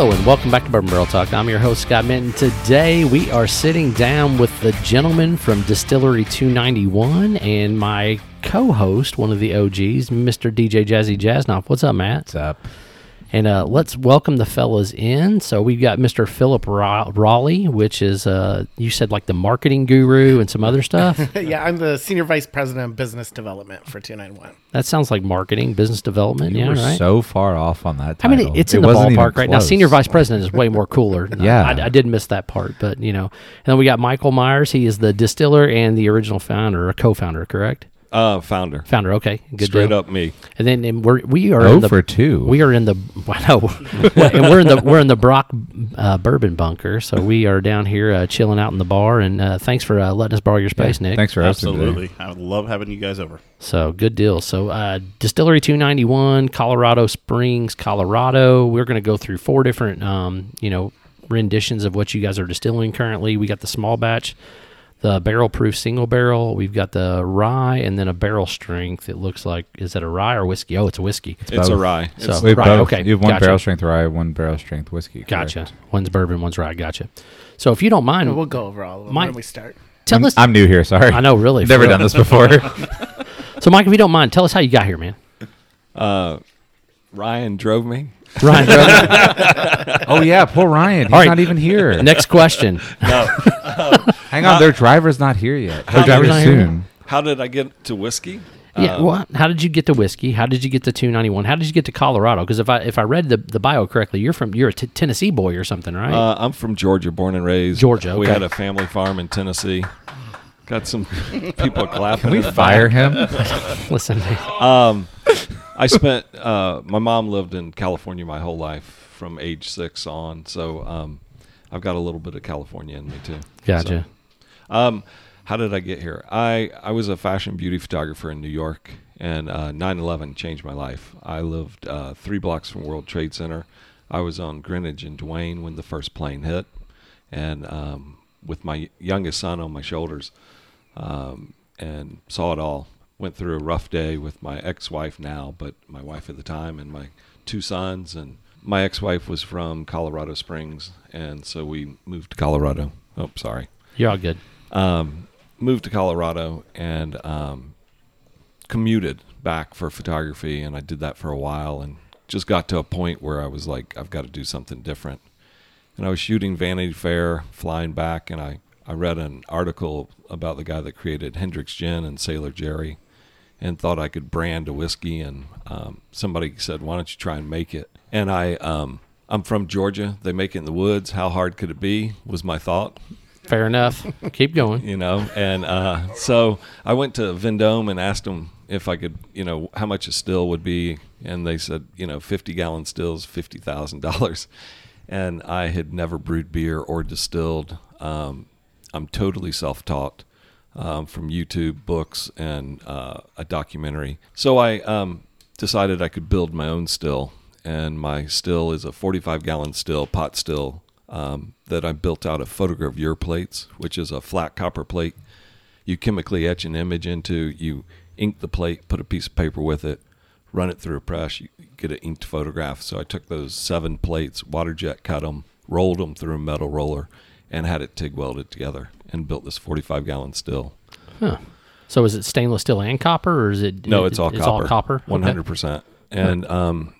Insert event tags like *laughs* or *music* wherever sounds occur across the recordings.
Hello and welcome back to Bourbon Barrel Talk. I'm your host Scott Minton. Today we are sitting down with the gentleman from Distillery 291 and my co-host, one of the OGs, Mr. DJ Jazzy Jaznoff. What's up, Matt? What's up? And uh, let's welcome the fellas in. So we've got Mr. Philip Raleigh, which is uh, you said like the marketing guru and some other stuff. *laughs* yeah, I'm the senior vice president of business development for 291. that sounds like marketing, business development. You yeah, were right. so far off on that I mean, title. it- it's It in the wasn't ballpark right now. Senior vice president is way more cooler. *laughs* Yeah. I, I did miss that part, but you know. And then we got Michael Myers. He is the distiller and the original founder, or co-founder, correct? Uh, founder. Founder. Okay, good. Straight deal. up me. And then and we're we are Oh in the for two. we are in the *laughs* I know, and we're in the we're in the Brock uh, Bourbon Bunker. So we are down here uh, chilling out in the bar. And uh, thanks for uh, letting us borrow your space, Nick. Thanks for hosting today. Absolutely. I love having you guys over. So good deal. So uh, Distillery 291, Colorado Springs, Colorado. We're going to go through four different, um, you know, renditions of what you guys are distilling currently. We got the small batch, the barrel proof single barrel. We've got the rye, and then a barrel strength. It looks like is that a rye or whiskey? Oh, it's a whiskey. It's a rye. So- It's, We have both. okay, You have one gotcha. barrel strength rye, one barrel strength whiskey. Gotcha. One's bourbon, one's rye. Gotcha. So if you don't mind, We'll go over all of them. My- Why don't we start? tell I'm, us. I'm new here. Sorry. I know, really. *laughs* Never real. done this before. *laughs* *laughs* So, Mike, if you don't mind, tell us how you got here, man. uh, Ryan drove me. Ryan, *laughs* Drove- oh yeah, poor Ryan. He's All right. not even here. next question. *laughs* *laughs* Hang on, their driver's not here yet. Their driver's driver's not here soon. How did I get to whiskey? Yeah. Um, well, how did you get to whiskey? How did you get to 291? How did you get to Colorado? Because if I if I read the, the bio correctly, you're from you're a t- Tennessee boy or something, right? Uh, I'm from Georgia, born and raised. Georgia, We had a family farm in Tennessee. Got some people clapping. Can we fire him? Listen, Um, I spent. Uh, my mom lived in California my whole life, from age six on. So um, I've got a little bit of California in me too. gotcha. So, um, how did I get here? I, I was a fashion beauty photographer in New York, and uh, 9/11 changed my life. I lived uh, three blocks from World Trade Center. I was on Greenwich and Duane when the first plane hit, and um, with my youngest son on my shoulders, um, and saw it all. Went through a rough day with my ex-wife now, but my wife at the time, and my two sons. And my ex-wife was from Colorado Springs, and so we moved to Colorado. Oh, sorry You're all good. um, moved to Colorado and um, commuted back for photography, and I did that for a while, and just got to a point where I was like, I've got to do something different. And I was shooting Vanity Fair, flying back, and I I read an article about the guy that created Hendrick's Gin and Sailor Jerry, and thought I could brand a whiskey. And um, somebody said, "Why don't you try and make it?" And I um, I'm from Georgia. They make it in the woods. How hard could it be? Was my thought Fair enough. Keep going. you know and uh, so i went to vendome and asked them if i could you know how much a still would be and they said you know 50 gallon stills $50000 and i had never brewed beer or distilled um, i'm totally self-taught um, from youtube books and uh, a documentary so i um, decided i could build my own still and my still is a 45 gallon still pot still um, that I built out of photogravure plates, which is a flat copper plate. You chemically etch an image into, you ink the plate, put a piece of paper with it, run it through a press, you get an inked photograph. So I took those seven plates, water jet cut them, rolled them through a metal roller, and had it TIG welded together and built this 45 gallon still. Huh. So is it stainless steel and copper, or is it? No, it's all it's copper. all copper. One Okay. hundred percent. And um,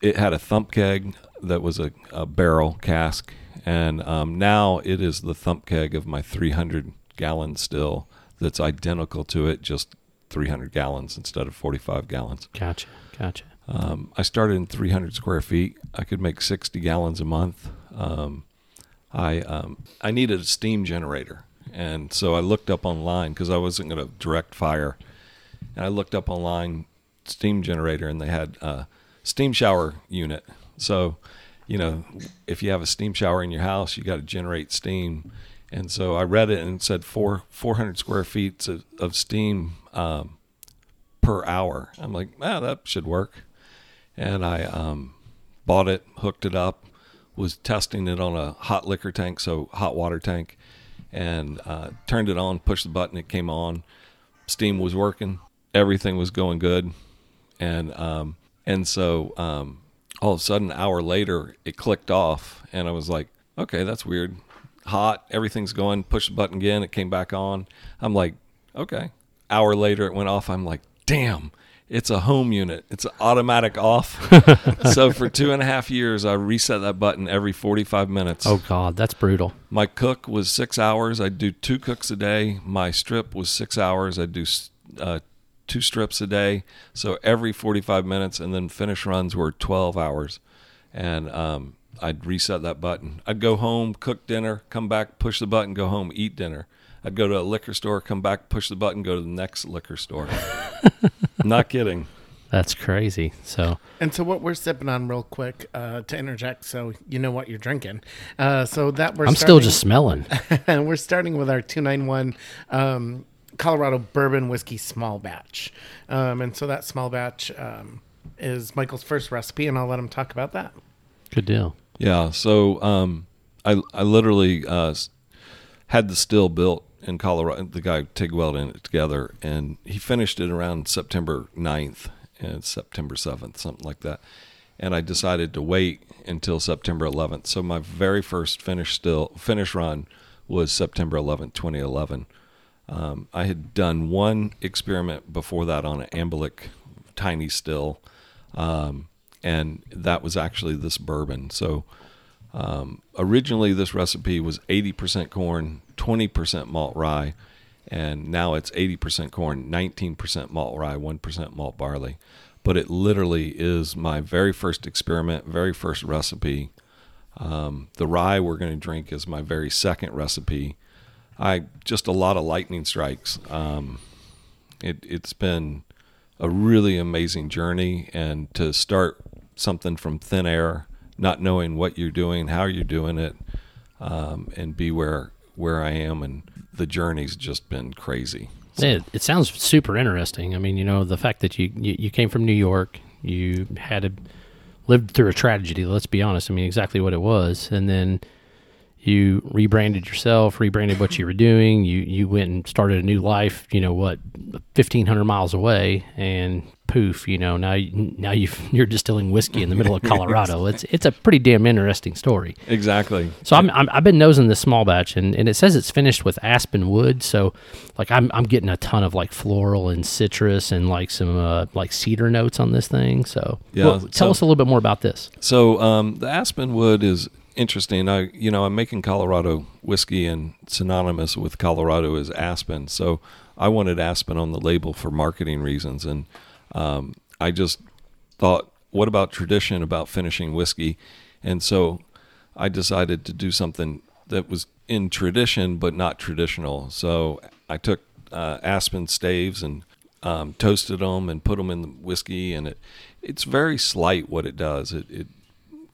it had a thump keg that was a, a barrel cask, and um, now it is the thump keg of my three hundred gallon still. That's identical to it, just three hundred gallons instead of forty five gallons. Gotcha. Gotcha. Um, I started in 300 square feet. I could make 60 gallons a month. Um, I um, I needed a steam generator, and so I looked up online because I wasn't going to direct fire. And I looked up online steam generator, and they had a steam shower unit. So, you know, if you have a steam shower in your house, you got to generate steam. And so I read it and it said four 400 square feet of, of steam um, per hour. I'm like, ah, that should work. And I um, bought it, hooked it up, was testing it on a hot liquor tank, so hot water tank, and uh, turned it on, pushed the button, it came on. Steam was working, everything was going good, and um, and so um, all of a sudden, an hour later, it clicked off, and I was like, okay, that's weird. Hot, everything's going. Push the button again, it came back on. I'm like, okay. Hour later, it went off. I'm like, damn, it's a home unit. It's an automatic off. *laughs* so for two and a half years, I reset that button every 45 minutes. Oh God, that's brutal. My cook was six hours. I'd do two cooks a day. My strip was six hours. I'd do uh, two strips a day. So every 45 minutes, and then finish runs were 12 hours. And um, I'd reset that button. I'd go home, cook dinner, come back, push the button, go home, eat dinner. I'd go to a liquor store, come back, push the button, go to the next liquor store. *laughs* Not kidding. That's crazy. So And so what we're sipping on real quick uh, to interject, so you know what you're drinking. Uh, so that we're I'm still just smelling. and *laughs* we're starting with our 291 um, Colorado bourbon whiskey small batch. Um, and so that small batch um, is Michael's first recipe, and I'll let him talk about that. Good deal. Yeah. So um, I I literally uh, had the still built in Colorado. The guy Tig welding it together, and he finished it around September 9th and September 7th, something like that. And I decided to wait until September 11th. So my very first finish still finish run was September 11th, 2011. Um, I had done one experiment before that on an alembic tiny still, um, and that was actually this bourbon. So um, originally, this recipe was 80% corn, 20% malt rye, and now it's 80% corn, 19% malt rye, 1% malt barley. But it literally is my very first experiment, very first recipe. Um, the rye we're going to drink is my very second recipe. I just a lot of lightning strikes. Um, it, it's been a really amazing journey, and to start something from thin air, not knowing what you're doing, how you're doing it, um, and be where where I am, and the journey's just been crazy. It, it sounds super interesting. I mean, you know, the fact that you, you, you came from New York, you had a, lived through a tragedy, let's be honest. I mean, exactly what it was. And then you rebranded yourself, rebranded what you were doing. You, you went and started a new life, you know, what, 1,500 miles away. And poof, you know, now, now you *laughs* you're distilling whiskey in the middle of *laughs* Colorado. it's, it's a pretty damn interesting story. Exactly. So I'm, I'm I've been nosing this small batch, and, and it says it's finished with aspen wood. So like I'm I'm getting a ton of like floral and citrus and like some uh, like cedar notes on this thing. So Yeah, Well, tell so- us a little bit more about this. So um, the aspen wood is interesting. I you know I'm making Colorado whiskey, and synonymous with Colorado is aspen. So I wanted aspen on the label for marketing reasons, and um, I just thought, what about tradition about finishing whiskey? And so I decided to do something that was in tradition but not traditional. So I took uh, aspen staves and um, toasted them and put them in the whiskey, and it it's very slight what it does. It, it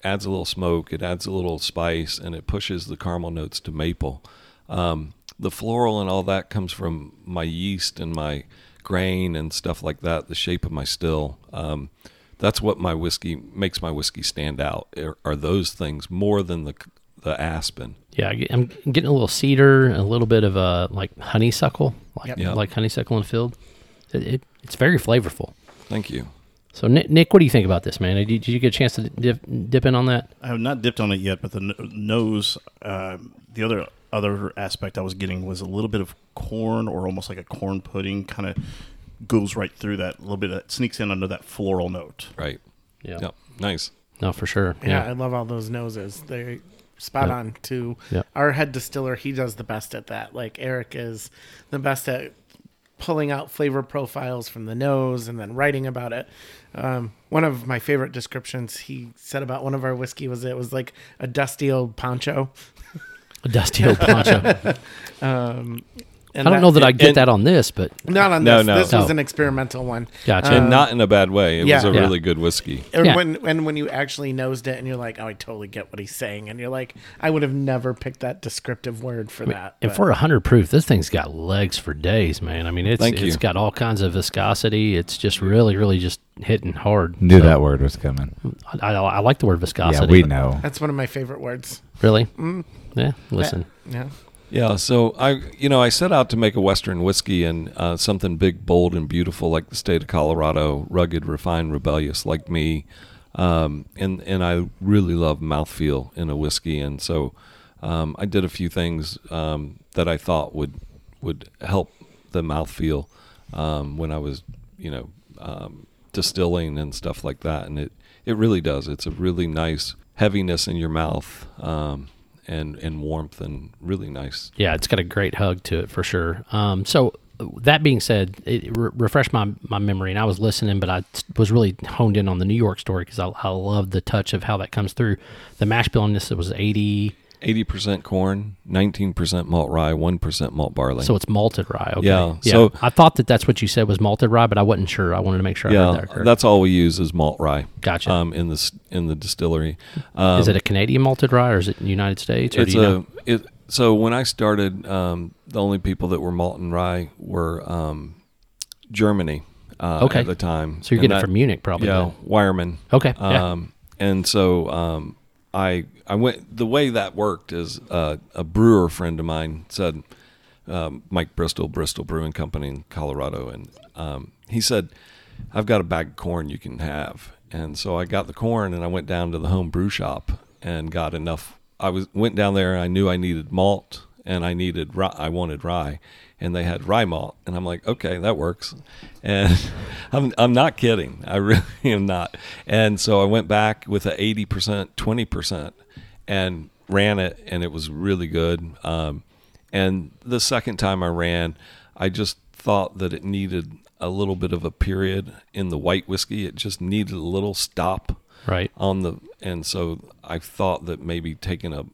adds a little smoke, it adds a little spice, and it pushes the caramel notes to maple. Um, the floral and all that comes from my yeast and my grain and stuff like that. The shape of my still. Um, that's what my whiskey makes my whiskey stand out. Are, are those things more than the the aspen? Yeah, I get- I'm getting a little cedar, a little bit of a like honeysuckle, like Yep. Like honeysuckle in the field. It, it, it's very flavorful. Thank you. So Nick, Nick, what do you think about this, man? Did you, did you get a chance to dip, dip in on that? I have not dipped on it yet, but the n- nose, uh, the other other aspect I was getting was a little bit of corn or almost like a corn pudding, kind of goes right through that a little bit. That sneaks in under that floral note. Right. Yeah. Yep. Nice. No, for sure. Yeah, I love all those noses. They're spot Yep. on to Yep. our head distiller. He does the best at that. Like Eric is the best at pulling out flavor profiles from the nose and then writing about it. Um, one of my favorite descriptions he said about one of our whiskey was it was like a dusty old poncho. A dusty old poncho. *laughs* Um, and I don't know that I get and- that on this, but Not on No, this. no. This was No. an experimental one. Gotcha. and not in a bad way. It was a Yeah. really good whiskey. Or Yeah. when when when you actually nosed it and you're like, oh, I totally get what he's saying, and you're like, I would have never picked that descriptive word for that. And but- for a hundred proof, this thing's got legs for days, man. I mean, it's Thank it's you. got all kinds of viscosity. It's just really, really just hitting hard. Knew So, that word was coming. I, I, I like the word viscosity. Yeah, we know. that's one of my favorite words. Really? Mm. Yeah. Listen. Yeah. Yeah, so I, you know, I set out to make a Western whiskey and uh, something big, bold, and beautiful, like the state of Colorado, rugged, refined, rebellious, like me. um, and and I really love mouthfeel in a whiskey, and so um, I did a few things um, that I thought would would help the mouthfeel um, when I was, you know, um, distilling and stuff like that, and it it really does. It's a really nice heaviness in your mouth. And, and warmth and really nice. Yeah, it's got a great hug to it for sure. Um, so that being said, it re- refreshed my, my memory, and I was listening, but I was really honed in on the New York story because I, I love the touch of how that comes through. The mash bill on this was eighty, Eighty percent corn, nineteen percent malt rye, one percent malt barley. so it's malted rye. Okay. Yeah, so- I thought that that's what you said was malted rye, but I wasn't sure. I wanted to make sure I yeah, heard that correct. that's all we use is malt rye. Gotcha. Um, in the in the distillery. Um, is it a Canadian malted rye or is it United States? Or it's a know? it. So when I started, um, the only people that were malt and rye were um, Germany. Uh, Okay. At the time, So you're And getting it that- from Munich, probably. Yeah, then. Weyermann. Okay. yeah. Um, and so um, I I went the way that worked is uh, a brewer friend of mine said um, Mike Bristol Bristol Brewing Company in Colorado and um, he said I've got a bag of corn you can have. And so I got the corn and I went down to the home brew shop and got enough I was went down there and I knew I needed malt and I needed rye, I wanted rye and they had rye malt and I'm like okay that works. And *laughs* I'm I'm not kidding. I *laughs* really am not. And so I went back with a 80% 20% and ran it and it was really good. Um, and the second time I ran I just thought that it needed a little bit of a period in the white whiskey. It just needed a little stop Right. on the and so I thought that maybe taking a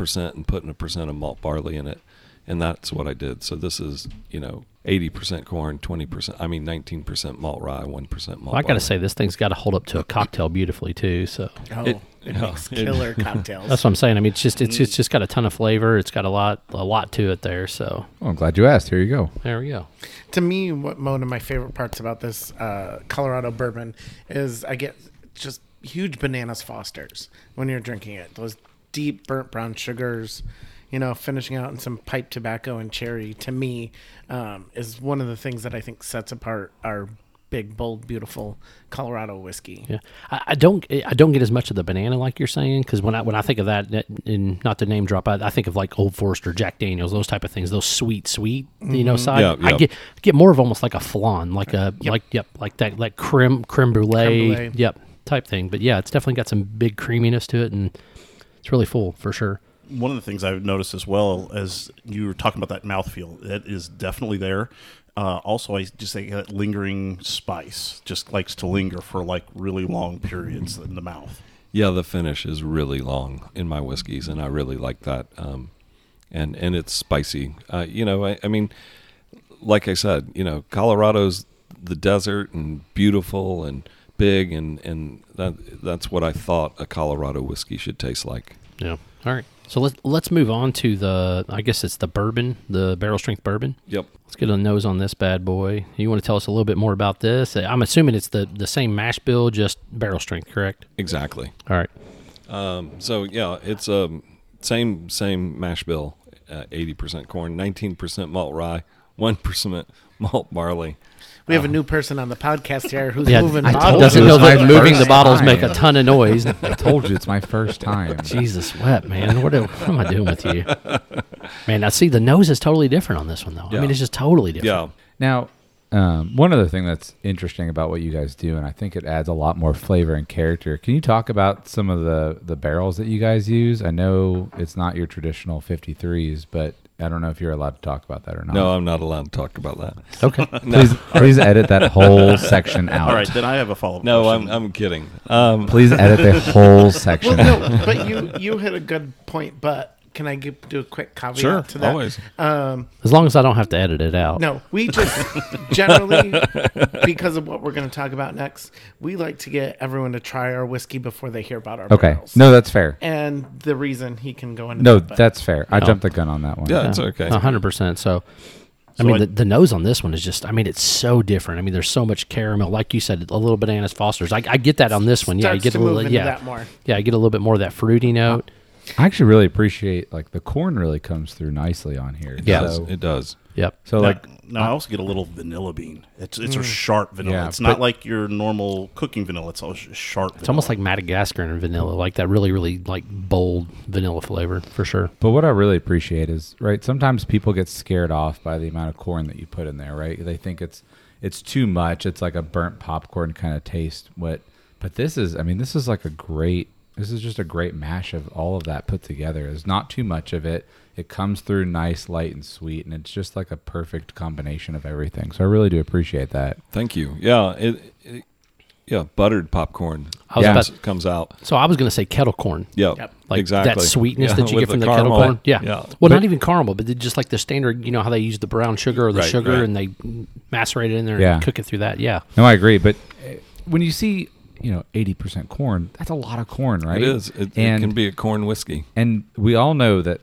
percent and putting a percent of malt barley in it, and that's what I did. So this is you know eighty percent corn, twenty percent. I mean nineteen percent malt rye, one percent malt. Well, I got to say, this thing's got to hold up to a cocktail beautifully too. So Oh, It- it, yeah, makes it- killer *laughs* cocktails. that's what I'm saying. I mean, it's just it's, it's just got a ton of flavor. It's got a lot a lot to it there. So Well, I'm glad you asked. Here you go. there we go. to me, what one of my favorite parts about this uh, Colorado bourbon is I get just huge bananas Fosters when you're drinking it. Those deep burnt brown sugars, you know, finishing out in some pipe tobacco and cherry. To me, um, is one of the things that I think sets apart our big, bold, beautiful Colorado whiskey. Yeah, I, I don't I don't get as much of the banana like you're saying because when I when I think of that, that- and not to name drop, I, I think of like Old Forester, Jack Daniels, those type of things. Those sweet, sweet, you know, side. Yeah, I get get more of almost like a flan, like a like yep, like that like creme creme brulee, Creme brulee. yep, type thing. But yeah, it's definitely got some big creaminess to it, and it's really full for sure. one of the things I've noticed as well as you were talking about that mouthfeel, that is definitely there. Uh, also, I just think that lingering spice just likes to linger for like really long periods in the mouth. Yeah, the finish is really long in my whiskeys, and I really like that. Um, and and it's spicy. Uh, you know, I, I mean, like I said, you know, Colorado's the desert and beautiful and big, and and that that's what I thought a Colorado whiskey should taste like. Yeah. All right. So let's let's move on to the I guess it's the bourbon, the barrel strength bourbon. Yep. Let's get a nose on this bad boy. You want to tell us a little bit more about this? I'm assuming it's the the same mash bill, just barrel strength, correct? Exactly. All right. Um, so yeah, it's um same same mash bill, uh, eighty percent corn, nineteen percent malt rye, one percent malt barley. We have a new person on the podcast here who's Yeah, moving I bottles. told doesn't know it's that moving the bottles time. make a ton of noise. *laughs* I told you it's my first time. *laughs* Jesus wept, man. What, do, what am I doing with you? Man, I see the nose is totally different on this one though. I Yeah. mean, it's just totally different. Yeah. Now, um, one other thing that's interesting about what you guys do, and I think it adds a lot more flavor and character. Can you talk about some of the the barrels that you guys use? I know it's not your traditional 53s, but I don't know if you're allowed to talk about that or not. No, I'm not allowed to talk about that. *laughs* Okay. *laughs* please, please edit that whole *laughs* section out. All right, then I have a follow up. No, I'm I'm kidding. Um, Please edit the whole section Well, out. no, but you you hit a good point. But can I give, do a quick caveat sure, to that? always. Um, As long as I don't have to edit it out. no, we *laughs* just generally because of what we're going to talk about next, we like to get everyone to try our whiskey before they hear about our Okay. barrels. No, that's fair. and the reason he can go into No, that, that's fair. I jumped the gun on that one. Yeah, it's okay. Hundred percent. So, I So mean, I- the, the nose on this one is just, I mean, it's so different. I mean, there's so much caramel, like you said, a little bananas Foster's. I, I get that on this one. Yeah, you starts get a little, yeah, that more. yeah, I get a little bit more of that fruity note. I actually really appreciate like the corn really comes through nicely on here. Yeah. So, It does. Yep. so Now- like now, I also get a little vanilla bean. It's it's a mm. sharp vanilla. Yeah, it's not but- like your normal cooking vanilla. It's a sh- sharp. It's almost like Madagascar and vanilla, like that really, really like bold vanilla flavor for sure. But what I really appreciate is right. Sometimes people get scared off by the amount of corn that you put in there. Right? They think it's it's too much. It's like a burnt popcorn kind of taste. What? But this is. I mean, this is like a great. This is just a great mash of all of that put together. There's not too much of it. It comes through nice, light, and sweet, and it's just like a perfect combination of everything. So I really do appreciate that. Thank you. Yeah. It, it yeah, buttered popcorn Yeah. about, comes out. so I was going to say kettle corn. Yeah. Yep. Like exactly. that sweetness Yeah, that you get from the, the kettle corn. Yeah. Yeah. Well, But- not even caramel, but just like the standard, you know, how they use the brown sugar or the Right, sugar right. and they macerate it in there Yeah. and cook it through that. Yeah. No, I agree. But uh, when you see, you know, eighty percent corn, that's a lot of corn, right? It is. It, it can be a corn whiskey. and we all know that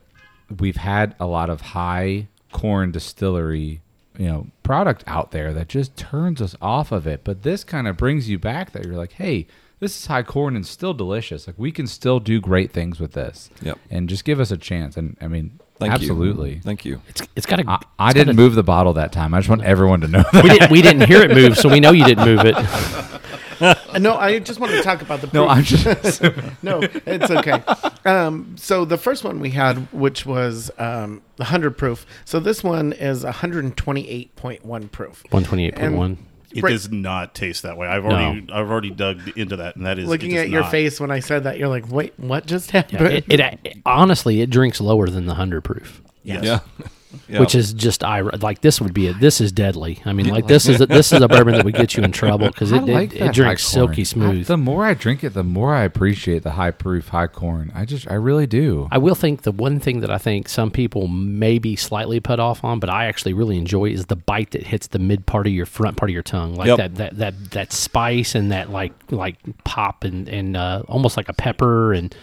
we've had a lot of high corn distillery you know product out there that just turns us off of it but this kind of brings you back that you're like hey this is high corn and still delicious like we can still do great things with this Yep. and just give us a chance and i mean Thank absolutely you. Thank you. It's it's got a. I, I it's didn't got move the bottle that time i just want everyone to know that We didn't. We didn't hear it move, so we know you didn't move it. *laughs* *laughs* No, I just want to talk about the. no i'm just *laughs* no, it's okay. Um, so the first one we had, which was um, the hundred proof. So this one is hundred and twenty-eight point one proof. One twenty eight point one. It Right. does not taste that way. I've already I've already dug into that, and that is Looking at your not. face when I said that, you're like, "Wait, what just happened?" It, it, it honestly it drinks lower than the hundred proof. Yes. Yeah. *laughs* yeah. which is just I like this would be a this is deadly. I mean, like this is a, this is a bourbon that would get you in trouble *laughs* because it, like it, it drinks silky I- smooth. the more i drink it the more i appreciate the high proof high corn i just i really do I will think the one thing that I think some people may be slightly put off on, but I actually really enjoy is the bite that hits the mid part of your front part of your tongue, like Yep. that, that that that spice and that like like pop and and uh, almost like a pepper and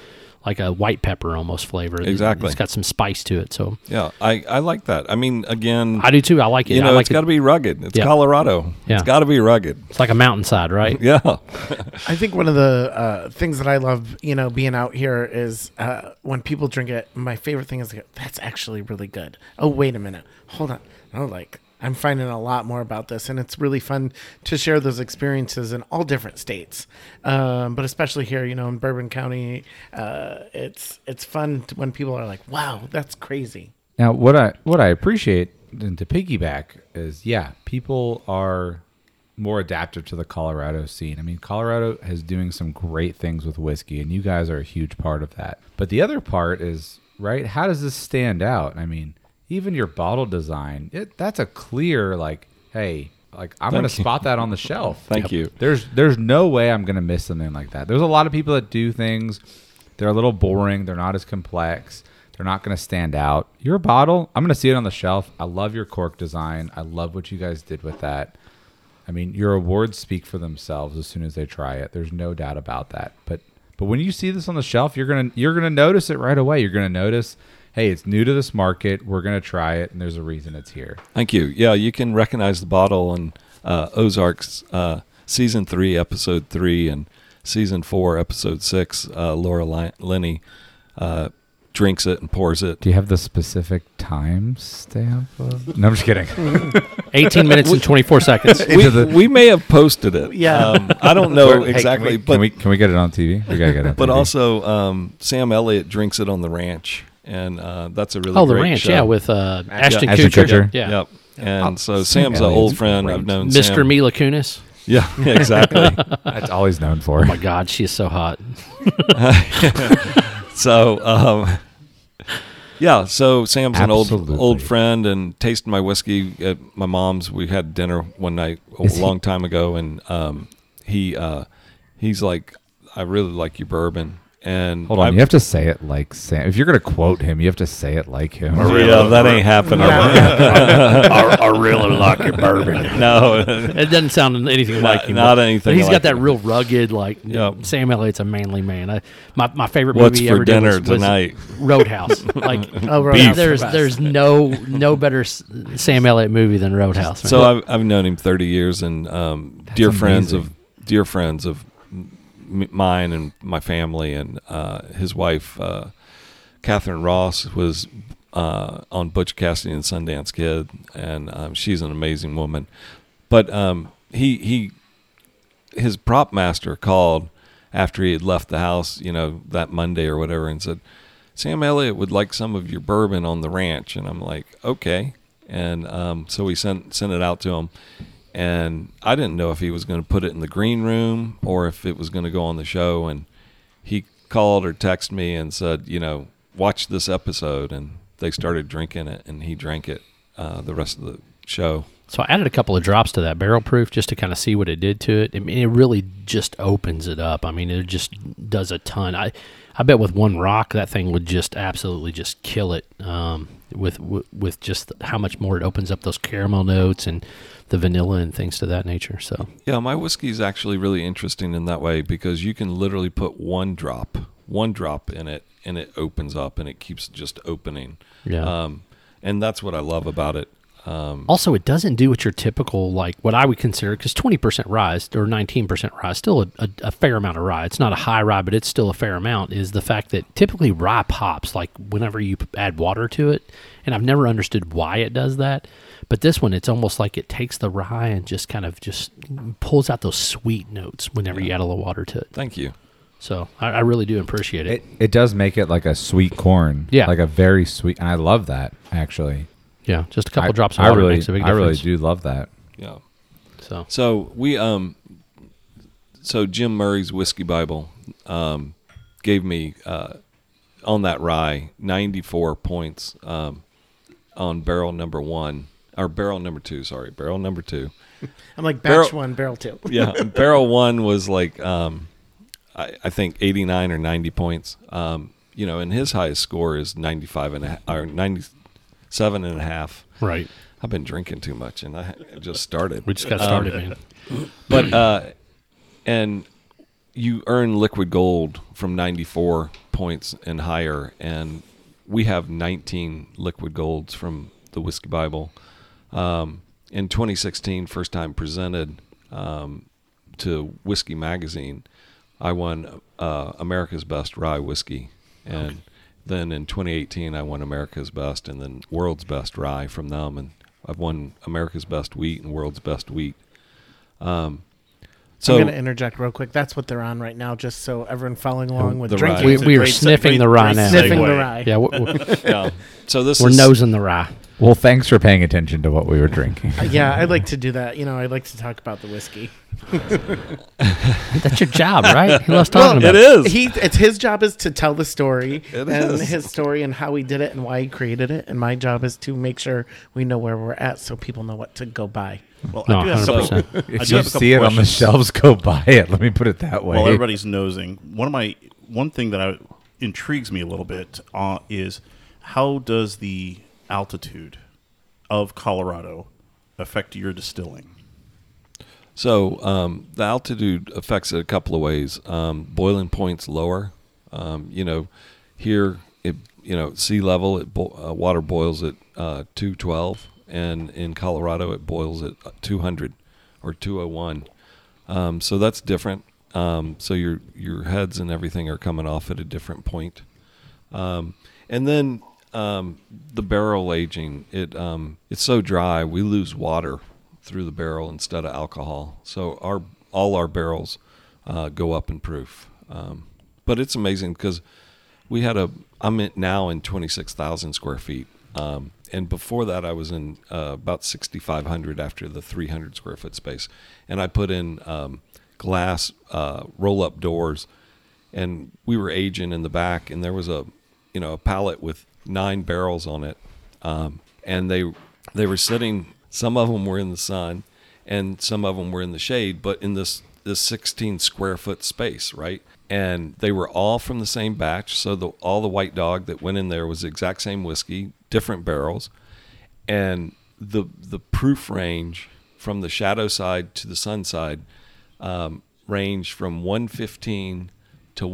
like a white pepper almost flavor. Exactly. it's got some spice to it. So yeah. I, I like that. I mean, again, I do too. I like it. you I know, like it's got to be rugged. It's Yeah. Colorado. Yeah. It's got to be rugged. It's like a mountainside, right? *laughs* Yeah. I think one of the uh, things that I love, you know, being out here is uh, when people drink it. My favorite thing is like, that's actually really good. Oh, wait a minute, hold on. Oh, like I'm finding a lot more about this, and it's really fun to share those experiences in all different states, um, but especially here, you know, in Bourbon County. Uh, it's it's fun to, when people are like, "Wow, that's crazy." Now, what I what I appreciate and to piggyback is, yeah, people are more adaptive to the Colorado scene. I mean, Colorado is doing some great things with whiskey, and you guys are a huge part of that. But the other part is, right? How does this stand out? I mean, even your bottle design, it, that's a clear like, hey, like I'm going to you. spot that on the shelf. Thank you. There's there's no way I'm gonna miss something like that. There's a lot of people that do things. They're a little boring. They're not as complex. They're not gonna stand out. Your bottle, I'm gonna see it on the shelf. I love your cork design. I love what you guys did with that. I mean, your awards speak for themselves as soon as they try it. There's no doubt about that. But but when you see this on the shelf, you're gonna you're gonna notice it right away. You're gonna notice, hey, it's new to this market. We're gonna try it, and there's a reason it's here. Thank you. Yeah, you can recognize the bottle in uh, Ozarks uh, season three, episode three, and season four, episode six. Uh, Laura Li- Linney uh, drinks it and pours it. Do you have the specific time stamp? Of? *laughs* No, I'm just kidding. *laughs* 18 minutes and 24 seconds. We, the- we may have posted it. Yeah. um, I don't know *laughs* Hey, can exactly, we- but can we can we get it on TV? We gotta get it. On but TV. also um, Sam Elliott drinks it on the ranch, and uh, that's a really Oh, the ranch, show. yeah, with uh, Ashton, Ashton Kutcher. Kutcher. Yeah. Yep. And Oh, so Sam's an old friend. great. I've known Mr. Sam. Mila Kunis. *laughs* Yeah, exactly. *laughs* that's all he's known for. Oh my God, she is so hot. *laughs* so um, yeah, so Sam's an old old friend and tasted my whiskey at my mom's. We had dinner one night a Is he- long time ago, and um, he uh, he's like, I really like your bourbon. And Hold on, I- you have to say it like Sam. If you're gonna quote him, you have to say it like him. yeah, that ain't happening. I, I really like your bourbon. *laughs* no, It doesn't sound anything like him. not but- anything But he's like got that him. real rugged, like Yep. Sam Elliott's a manly man. I, my my favorite What's movie for ever did dinner was, was tonight? Roadhouse. *laughs* like Oh, Roadhouse there's the there's no no better Sam Elliott movie than Roadhouse. man. So I've, I've known him 30 years, and um, dear friends of dear friends of m- mine and my family, and uh, his wife uh, Katharine Ross was uh, on Butch Cassidy and Sundance Kid, and um, she's an amazing woman. But um, he he his prop master called after he had left the house, you know, that Monday or whatever, and said, "Sam Elliott would like some of your bourbon on the ranch." And I'm like, "Okay." And um, so we sent sent it out to him, and I didn't know if he was going to put it in the green room or if it was going to go on the show. And he called or texted me and said, "You know, watch this episode." And they started drinking it, and he drank it uh, the rest of the show. So I added a couple of drops to that barrel proof just to kind of see what it did to it. I mean, it really just opens it up. I mean, it just does a ton. I, I bet with one rock that thing would just absolutely just kill it. Um, with with, just how much more it opens up those caramel notes and the vanilla and things to that nature. So Yeah, my whiskey is actually really interesting in that way because you can literally put one drop, one drop in it, and it opens up and it keeps just opening. Yeah. Um, and that's what I love about it. Um, Also, it doesn't do what your typical like what I would consider because twenty percent rye is- or nineteen percent rye is still a, a, a fair amount of rye. It's not a high rye, but it's still a fair amount. Is the fact that typically rye pops like whenever you add water to it, and I've never understood why it does that. But this one, it's almost like it takes the rye and just kind of just pulls out those sweet notes whenever you add a little water to it. thank you. So I, I really do appreciate it. It it does make it like a sweet corn. Yeah. like a very sweet, and I love that actually. Yeah, just a couple I, drops of I water really, makes a big I really do love that. Yeah. So So we um, so Jim Murray's whiskey Bible um, gave me uh, on that rye ninety four points um, on barrel number one or barrel number two. Sorry, barrel number two. *laughs* I'm like Barrel- batch one, barrel two. *laughs* yeah, *laughs* barrel one was like um, I, I think eighty nine or ninety points. Um, you know, and his highest score is ninety five and a half, or ninety seven and a half. right, I've been drinking too much, and I just started. we just got started, man. *clears throat* but uh, and you earn liquid gold from ninety four points and higher, and we have nineteen liquid golds from the whiskey Bible. Um, in 2016, first time presented um, to Whiskey Magazine, I won uh, America's Best Rye Whiskey, and then in 2018, I won America's Best and then World's Best Rye from them, and I've won America's Best Wheat and World's Best Wheat. Um, so I'm going to interject real quick. That's what they're on right now, just so everyone following along with the drinking. rye. We, It's we are great se- sniffing great- the rye now. Sniffing the rye. Yeah, we're, *laughs* yeah, so this we're is nosing the rye. Well, thanks for paying attention to what we were drinking. *laughs* yeah, I like to do that. You know, I like to talk about the whiskey. *laughs* That's your job, right? He loves talking Well, about it is. He, it's his job is to tell the story It and is. his story and how he did it and why he created it. And my job is to make sure we know where we're at, so people know what to go buy. Well, No, I do have a 100%. I If do you have a see it on the shelves, go buy it. Let me put it that way. While everybody's nosing, one of my one thing that I, intrigues me a little bit uh, is how does the altitude of Colorado affect your distilling? So um, the altitude affects it a couple of ways. Um, boiling points lower. Um, you know, here it you know sea level it bo- uh, water boils at uh, two twelve, and in Colorado it boils at two hundred or two oh one. Um, so that's different. Um, so your your heads and everything are coming off at a different point. Um, and then um, the barrel aging, it um, it's so dry we lose water through the barrel instead of alcohol. So our all our barrels uh, go up in proof. Um, but it's amazing because we had a I'm in, now in 26,000 square feet. Um, and before that, I was in uh, about 6,500 after the 300 square foot space. And I put in um, glass uh, roll up doors and we were aging in the back and there was a you know a pallet with nine barrels on it. Um, and they they were sitting some of them were in the sun and some of them were in the shade but in this this 16 square foot space right? And they were all from the same batch. So the all the white dog that went in there was the exact same whiskey different barrels. And the the proof range from the shadow side to the sun side um, range from 115 to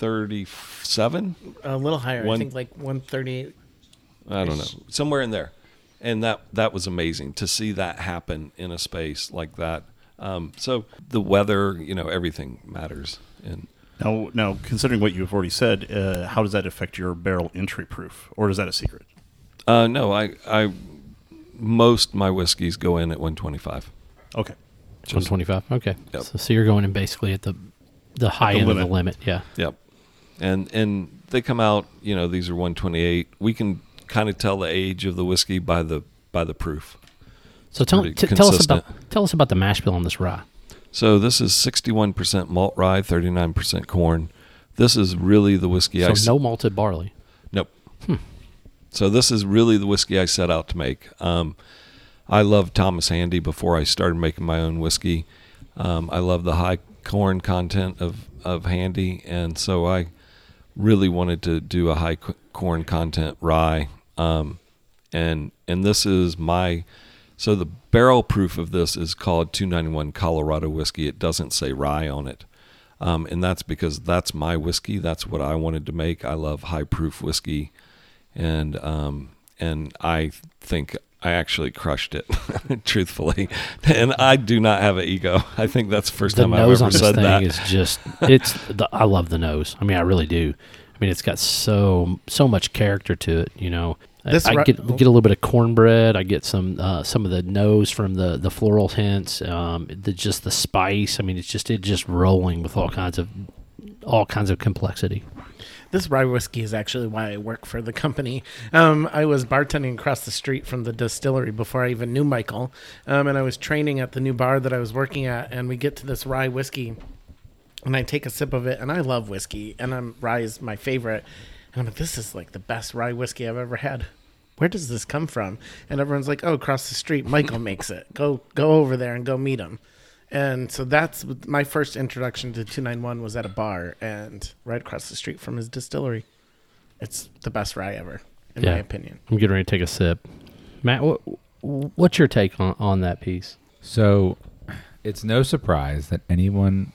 137 A little higher. One- I think like 138. I don't know, somewhere in there, and that that was amazing to see that happen in a space like that. Um, so the weather, you know, everything matters, and Now, now considering what you've already said, uh, how does that affect your barrel entry proof, or is that a secret? Uh, no, I, I most my whiskeys go in at 125. Okay. One twenty five. Okay. Yep. So, so you're going in basically at the the high the end of the limit. Yeah. Yep. And and they come out, you know, these are 128. We can kind of tell the age of the whiskey by the by the proof. So tell t- tell us about tell us about the mash bill on this rye. So this is 61% malt rye, 39% corn. This is really the whiskey I So s- no malted barley. Nope. So this is really the whiskey I set out to make. Um, I loved Thomas Handy before I started making my own whiskey. Um, I love the high corn content of, of Handy, and so I really wanted to do a high corn content rye. Um, and and this is my so the barrel proof of this is called 291 Colorado whiskey. It doesn't say rye on it. Um, and that's because that's my whiskey. That's what I wanted to make. I love high proof whiskey, and um, and I think I actually crushed it, *laughs* truthfully. And I do not have an ego. I think that's the first The time I've ever on this said thing that. is just it's the, I love the nose. I mean, I really do. I mean, it's got so so much character to it. You know, I- This I, ri- get get a little bit of cornbread. I get some uh, some of the nose from the the floral hints. Um, the just the spice. I mean, it's just it just rolling with all kinds of all kinds of complexity. This rye whiskey is actually why I work for the company. Um, I was bartending across the street from the distillery before I even knew Michael, um, and I was training at the new bar that I was working at. And we get to this rye whiskey, and I take a sip of it, and I love whiskey, and I'm rye is my favorite. And I'm like, this is like the best rye whiskey I've ever had. Where does this come from? And everyone's like, oh, across the street, Michael makes it. Go go over there and go meet him. And so that's my first introduction to 291 was at a bar and right across the street from his distillery. It's the best rye ever, in Yeah. my opinion. I'm getting ready to take a sip. Matt, what what's your take on on that piece? So it's no surprise that anyone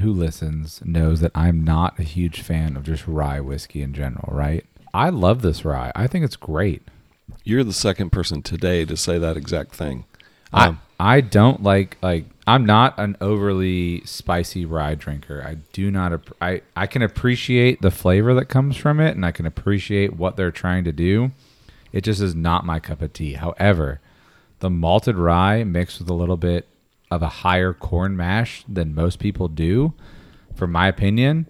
who listens knows that I'm not a huge fan of just rye whiskey in general, right? I love this rye. I think it's great. You're the second person today to say that exact thing. Um, I I don't like like I'm not an overly spicy rye drinker. I do not I I can appreciate the flavor that comes from it and I can appreciate what they're trying to do. It just is not my cup of tea. However, the malted rye mixed with a little bit of a higher corn mash than most people do, for my opinion,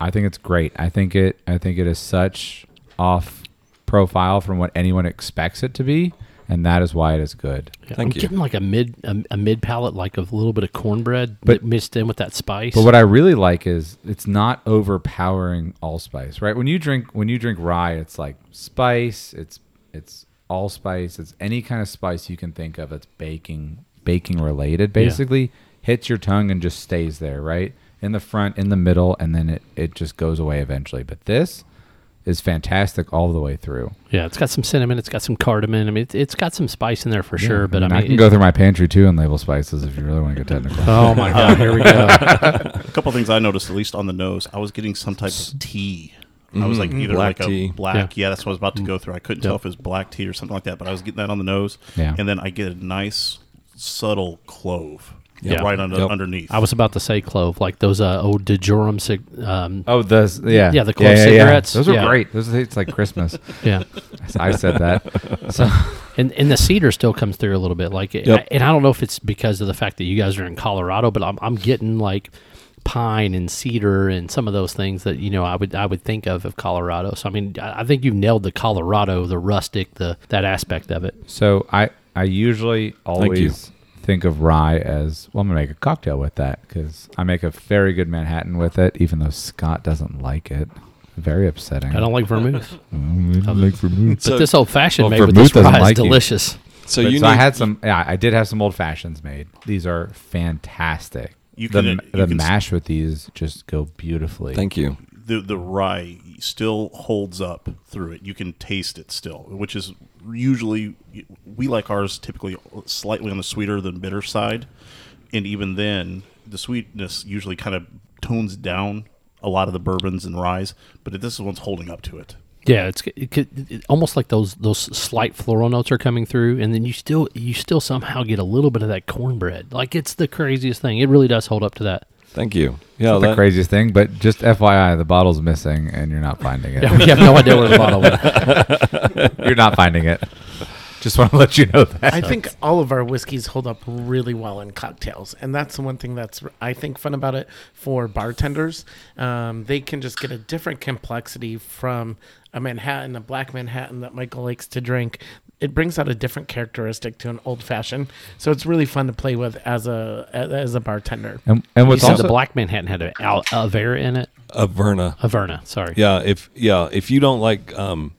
I think it's great. I think it I think it is such off profile from what anyone expects it to be, and that is why it is good. Yeah, Thank I'm you. getting like a mid a, a mid palate, like a little bit of cornbread, But- but mixed in with that spice. But what I really like is it's not overpowering allspice, right? When you drink when you drink rye, it's like spice, it's it's allspice, it's any kind of spice you can think of that's baking baking related basically hits your tongue and just stays there, right? In the front, in the middle, and then it, it just goes away eventually. But this is fantastic all the way through. yeah, it's got some cinnamon, it's got some cardamom. I mean, it's, it's got some spice in there for sure. But I And mean, I can it- go through my pantry too and label spices if you really want to get technical. *laughs* Oh my god, here we go. *laughs* A couple things I noticed, at least on the nose, I was getting some type of tea. I was like mm, either Black like tea. a black, Yeah. yeah. that's what I was about to go through. I couldn't tell if it was black tea or something like that, but I was getting that on the nose. Yeah. And then I get a nice, subtle clove Yeah. right under, Yep. underneath. I was about to say clove, like those uh, old Djarum cig- um, Oh, the yeah, Yeah, the clove cigarettes. Those are Yeah. great. Those are, it's like Christmas. *laughs* yeah. I said that. *laughs* So And and the cedar still comes through a little bit, like, Yep. and I don't know if it's because of the fact that you guys are in Colorado, but I'm I'm getting like pine and cedar and some of those things that you know I would I would think of of Colorado. So I mean, I I think you've nailed the Colorado, the rustic, the that aspect of it. so I I usually always think of rye as well. I'm gonna make a cocktail with that because I make a very good Manhattan with it, even though Scott doesn't like it. Very upsetting. I don't like vermouth, *laughs* I don't like vermouth. but So- this old fashioned Well, made with vermouth this rye doesn't is like you. delicious. So But you so need, I had some. Yeah, I did have some old fashions made. These are fantastic. You the can- m- you the can s- mash with these just go beautifully. Thank you. the the rye still holds up through it. You can taste it still, which is usually we like ours typically slightly on the sweeter than bitter side, and even then the sweetness usually kind of tones down a lot of the bourbons and ryes, but this one's holding up to it. Yeah, it's it, it, almost like those those slight floral notes are coming through, and then you still you still somehow get a little bit of that cornbread. Like it's the craziest thing. It really does hold up to that. Thank you. Yeah, Not the craziest thing, but just FYI, the bottle's missing and you're not finding it. *laughs* Yeah, we have no idea where the bottle went. *laughs* you're not finding it. Just want to let you know that. I think all of our whiskeys hold up really well in cocktails, and that's the one thing that's I think fun about it for bartenders. Um, they can just get a different complexity from a Manhattan, a black Manhattan that Michael likes to drink. It brings out a different characteristic to an old fashioned, so it's really fun to play with as a as a bartender. and, and You what's said also the Black Manhattan had a Al- Avera in it. Averna. Averna, sorry. Yeah, if yeah, if you don't like um,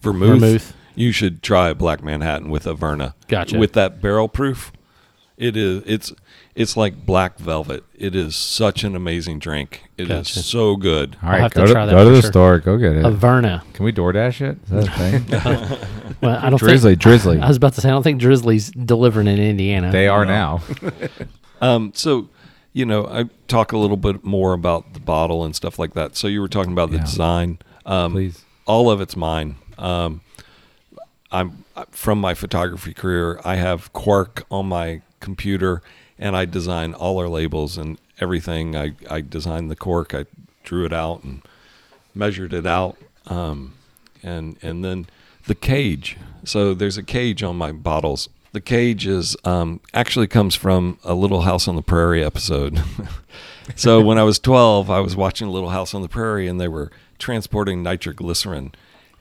vermouth, Vermouth. you should try a Black Manhattan with Averna. Gotcha. With that barrel proof, it is it's it's like black velvet. It is such an amazing drink. It is Gotcha. so good. all I'll right, have to go to, try that go to for the sure. store. Go get it. Averna. Can we DoorDash it? Is that a *laughs* thing? *laughs* Well, I don't Drizzly, think. Drizzly. *laughs* I was about to say I don't think Drizzly's delivering in Indiana. They are now. Um, so, you know, I talk a little bit more about the bottle and stuff like that. So you were talking about the Yeah. design. Um, Please. All of it's mine. Um, I'm from my photography career. I have Quark on my computer, and I design all our labels and everything. I I designed the cork. I drew it out and measured it out, um, and and then the cage. So there's a cage on my bottles. The cage is um, actually comes from a Little House on the Prairie episode. *laughs* so when I was 12, I was watching Little House on the Prairie, and they were transporting nitroglycerin,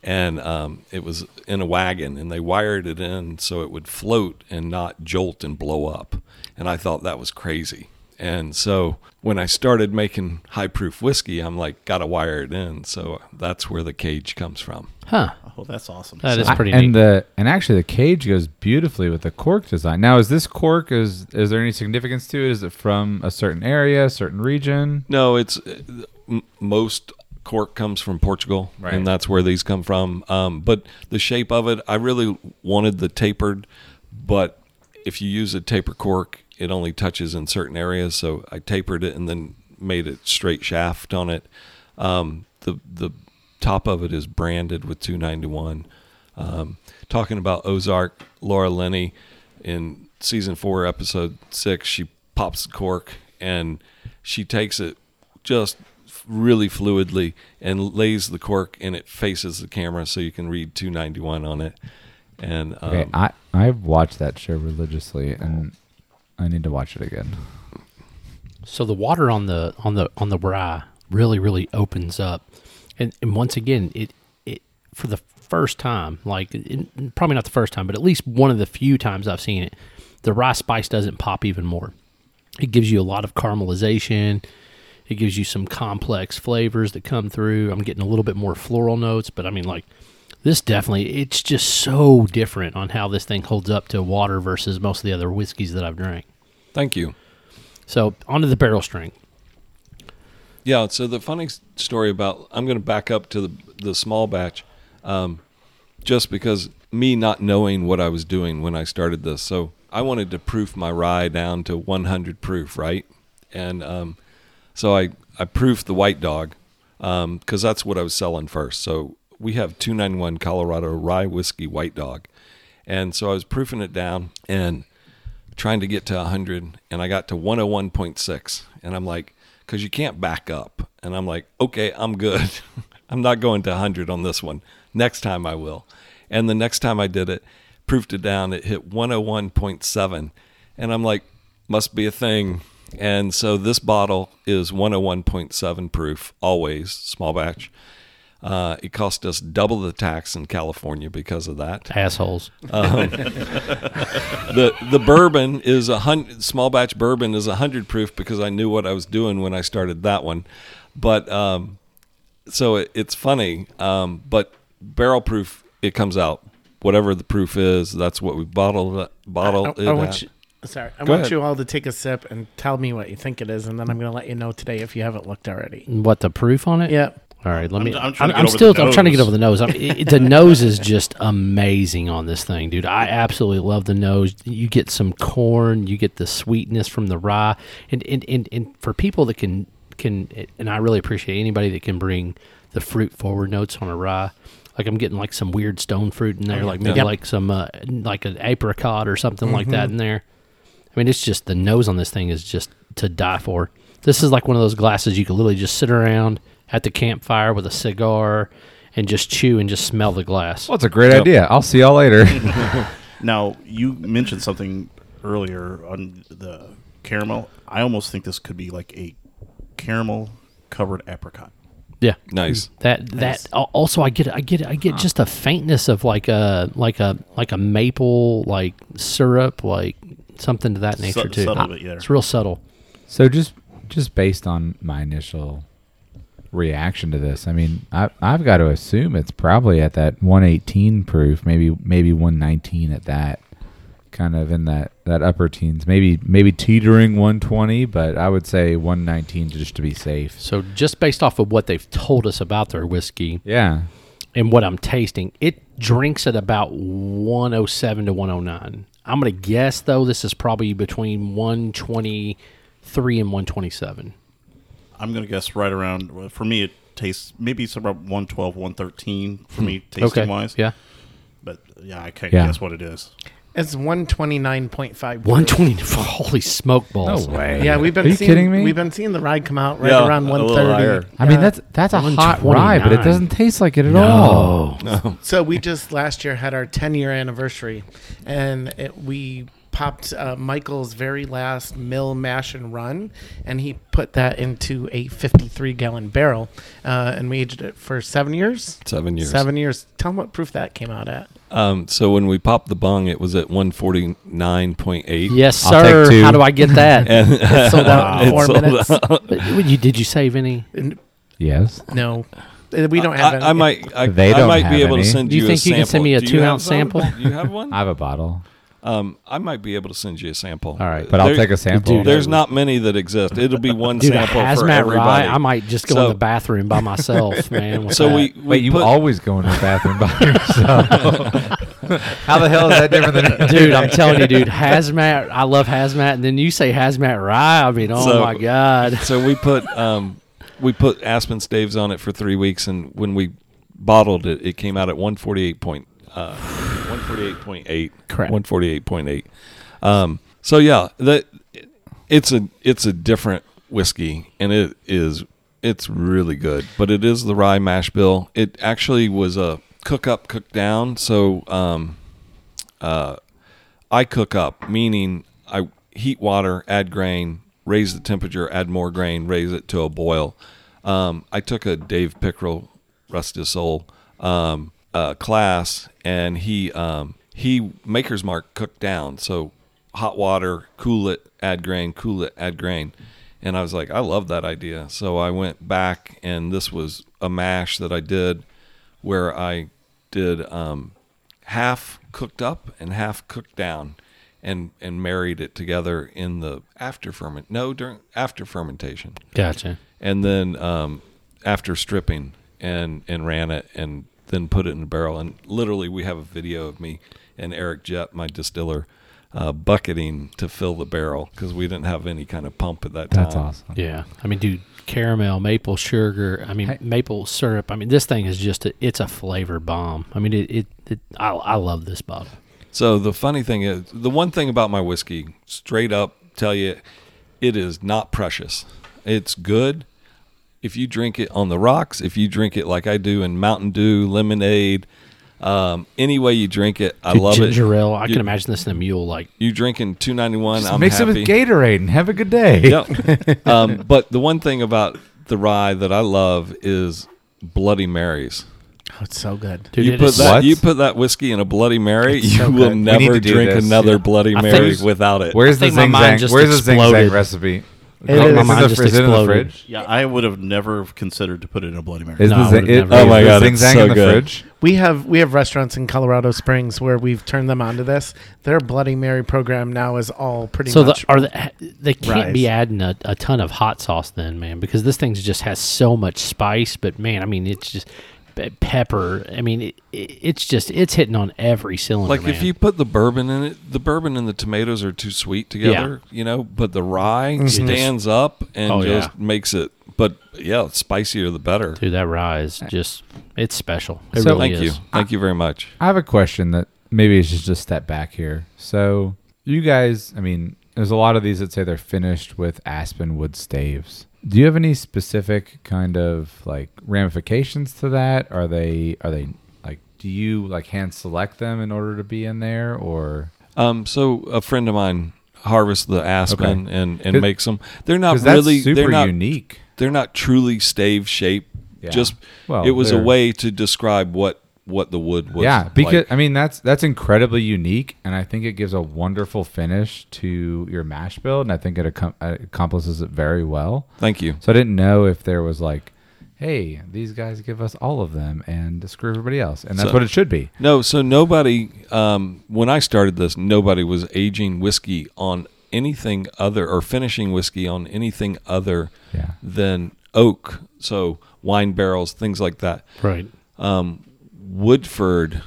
and um, it was in a wagon, and they wired it in so it would float and not jolt and blow up. And I thought that was crazy. And so when I started making high proof whiskey, I'm like, gotta wire it in. So that's where the cage comes from. Huh. Oh, that's awesome. That is I- pretty and neat. the and actually the cage goes beautifully with the cork design. Now, is this cork is is there any significance to it? Is it from a certain area, a certain region? No, it's uh, most cork comes from Portugal, Right. and that's where these come from. Um, but the shape of it, I really wanted the tapered, but if you use a taper cork, it only touches in certain areas. So I tapered it and then made it straight shaft on it. Um, the the top of it is branded with 291. Um, talking about Ozark, Laura Linney in season four, episode six, she pops the cork and she takes it just really fluidly and lays the cork and it faces the camera so you can read 291 on it. And um, Okay, I I've watched that show religiously, and I need to watch it again. So the water on the on the on the rye really really opens up, and, and once again it it for the first time like it, probably not the first time but at least one of the few times I've seen it, the rye spice doesn't pop even more. It gives you a lot of caramelization. It gives you some complex flavors that come through. I'm getting a little bit more floral notes, but I mean like this definitely it's just so different on how this thing holds up to water versus most of the other whiskeys that I've drank. thank you. So onto the barrel strength. Yeah. So the funny story about I'm going to back up to the the small batch, um, just because me not knowing what I was doing when I started this. So I wanted to proof my rye down to 100 proof, right? And um, so I I proofed the White Dog um, because that's what I was selling first. So we have 291 Colorado Rye Whiskey White Dog, and so I was proofing it down and trying to get to 100 and I got to 101.6 and I'm like cuz you can't back up. And I'm like okay I'm good. *laughs* I'm not going to 100 on this one. Next time I will. And the next time I did it proofed it down it hit 101.7 and I'm like must be a thing and so this bottle is 101.7 proof always small batch uh, it cost us double the tax in California because of that Assholes. *laughs* the the bourbon is a hundred small batch bourbon is a hundred proof because I knew what I was doing when I started that one, but um, so it, it's funny. Um, but barrel proof it comes out whatever the proof is. That's what we bottle it- bottle I, it I want at. you, sorry, I Go want ahead. you all to take a sip and tell me what you think it is, and then I'm going to let you know today if you haven't looked already. What the proof on it? Yep. All right, let me. I'm I'm, trying to get I'm still. I'm trying to get over the nose. I mean, *laughs* it, the nose is just amazing on this thing, dude. I absolutely love the nose. You get some corn. You get the sweetness from the rye, and and and, and for people that can can, and I really appreciate anybody that can bring the fruit forward notes on a rye. Like I'm getting like some weird stone fruit in there, like maybe Yep. like some uh, like an apricot or something like that in there. I mean, it's just the nose on this thing is just to die for. This is like one of those glasses you could literally just sit around at the campfire with a cigar and just chew and just smell the glass. Well, it's a great Yep. idea. I'll see y'all later. *laughs* Now you mentioned something earlier on the caramel. I almost think this could be like a caramel covered apricot. Yeah. Nice. That that al- also I get I get I get just a faintness of like a like a like a maple like syrup like something to that nature Sub- too. subtle bit, yeah. It's real subtle. so just just based on my initial reaction to this, I mean, I, I've got to assume it's probably at that 118 proof, maybe maybe 119 at that, kind of in that that upper teens, maybe maybe teetering 120, but I would say 119 just to be safe. So just based off of what they've told us about their whiskey Yeah. and what I'm tasting, it drinks at about 107 to 109. I'm gonna guess though this is probably between 123 and 127. I'm gonna guess right around. For me, it tastes maybe it's about 112, 113 for hmm. me tasting Okay. wise. Yeah. But yeah, I can't Yeah. guess what it is. It's one twenty nine point five. 120. Holy smoke balls! way. Yeah, we've been Are you seeing, kidding me? We've been seeing the ride come out right Yeah, around a one little higher. I mean, that's that's a hot ride, but it doesn't taste like it at all. Oh, So we just last year had our 10 year anniversary, and it, we popped uh, Michael's very last mill mash and run, and he put that into a 53 gallon barrel, uh, and we aged it for seven years. Seven years. Seven years. Tell them what proof that came out at. Um, so when we popped the bung, it was at 149.8. yes, I'll sir. two. How do I get that? *laughs* And It sold out in *laughs* It four sold minutes. out. Would you, did you save any? Yes. no, Uh, we don't have I, any. I might. I, They I don't might have be able any. to send Do you you. think a you can send sample. me a Do you two-ounce some? sample? *laughs* Do you have one? I have a bottle. Um, I might be able to send you a sample. All right. But I'll There- take a sample. Dude, There's not many that exist. It'll be one *laughs* Dude, a sample for hazmat everybody. rye. I might just go in the bathroom by myself, *laughs* man. with So that. we, we Wait, you put, always go in the bathroom by yourself. *laughs* How the hell is that different than dude, I'm telling you, dude, hazmat. I love hazmat, and then you say hazmat rye. I mean, oh So- my god. so we put um, we put aspen staves on it for three weeks, and when we bottled it, it came out at 148 point, uh, 148.8. Correct. 148.8. Um, so yeah, that it's a it's a different whiskey, and it is it's really good. But it is the rye mash bill. It actually was a cook up, cook down. So um, uh, I cook up, meaning I heat water, add grain, raise the temperature, add more grain, raise it to a boil. Um, I took a Dave Pickerell, rest his soul, um, uh, class, and he um, he Maker's Mark cooked down. So hot water, cool it, add grain, cool it, add grain. And I was like, I love that idea. So I went back, and this was a mash that I did where I did um, half cooked up and half cooked down, and and married it together in the after ferment. No, during after fermentation, Gotcha. and then um, after stripping and and ran it and then put it in a barrel. And literally, we have a video of me and Eric Jett, my distiller, uh, bucketing to fill the barrel because we didn't have any kind of pump at that time. That's awesome. Yeah, I mean, dude, caramel, maple sugar. I mean, Hey. maple syrup. I mean, this thing is just a, it's a flavor bomb. I mean, it, it, it I, I love this bottle. So the funny thing is, the one thing about my whiskey, straight up tell you, it is not precious. It's good. If you drink it on the rocks, if you drink it like I do in Mountain Dew, lemonade, um, any way you drink it, I Dude, love ginger it. ale. I You- can imagine this in a mule. Like, You drinking two ninety one? Just I'm mix happy. it with Gatorade and have a good day. Yep. *laughs* um, but the one thing about the rye that I love is Bloody Marys. Oh, it's so good. dude, you it put is- that What? you put that whiskey in a Bloody Mary, It's you so will good. We need never to do drink this, another yeah. Bloody I Mary think- without it. Where's the think my mind zing just Where's the zing exploded. recipe? It Oh, is- is my it mind the- just is it in the exploded. fridge? Yeah, I would have never considered to put it in a Bloody Mary. Is No, the I zing, would've it, never. Oh my God, zing it's so in the good. fridge? We have we have restaurants in Colorado Springs where we've turned them onto this. Their Bloody Mary program now is all pretty much. so the, much. are the, they can't be Rise. adding a, a ton of hot sauce then, man, because this thing just has so much spice. But man, I mean, it's just pe- pepper. I mean, it, it, it's just it's hitting on every cylinder. like if you put the bourbon in it, the bourbon and the tomatoes are too sweet together, you know. But the rye mm-hmm. stands up and Oh, just yeah. makes it. But yeah, spicier the better. dude, that rye is just it's special. It So- really Thank you, is. thank you very much. I have a question that maybe is just a step back here. So you guys, I mean, there's a lot of these that say they're finished with aspen wood staves. Do you have any specific kind of like ramifications to that? Are they are they like do you like hand select them in order to be in there or Um, so a friend of mine harvests the aspen Okay. and, and makes them. They're not really super they're not unique. they're not truly stave shape. Yeah. Just Well, it was a way to describe what what the wood was. yeah, because like. I mean that's that's incredibly unique, and I think it gives a wonderful finish to your mash build, and I think it accom- uh, accomplishes it very well. thank you. So I didn't know if there was like, hey, these guys give us all of them and screw everybody else, and that's So- what it should be. No, so nobody. Um, when I started this, nobody was aging whiskey on anything other or finishing whiskey on anything other Yeah. than oak. So wine barrels, things like that. Right. Um, Woodford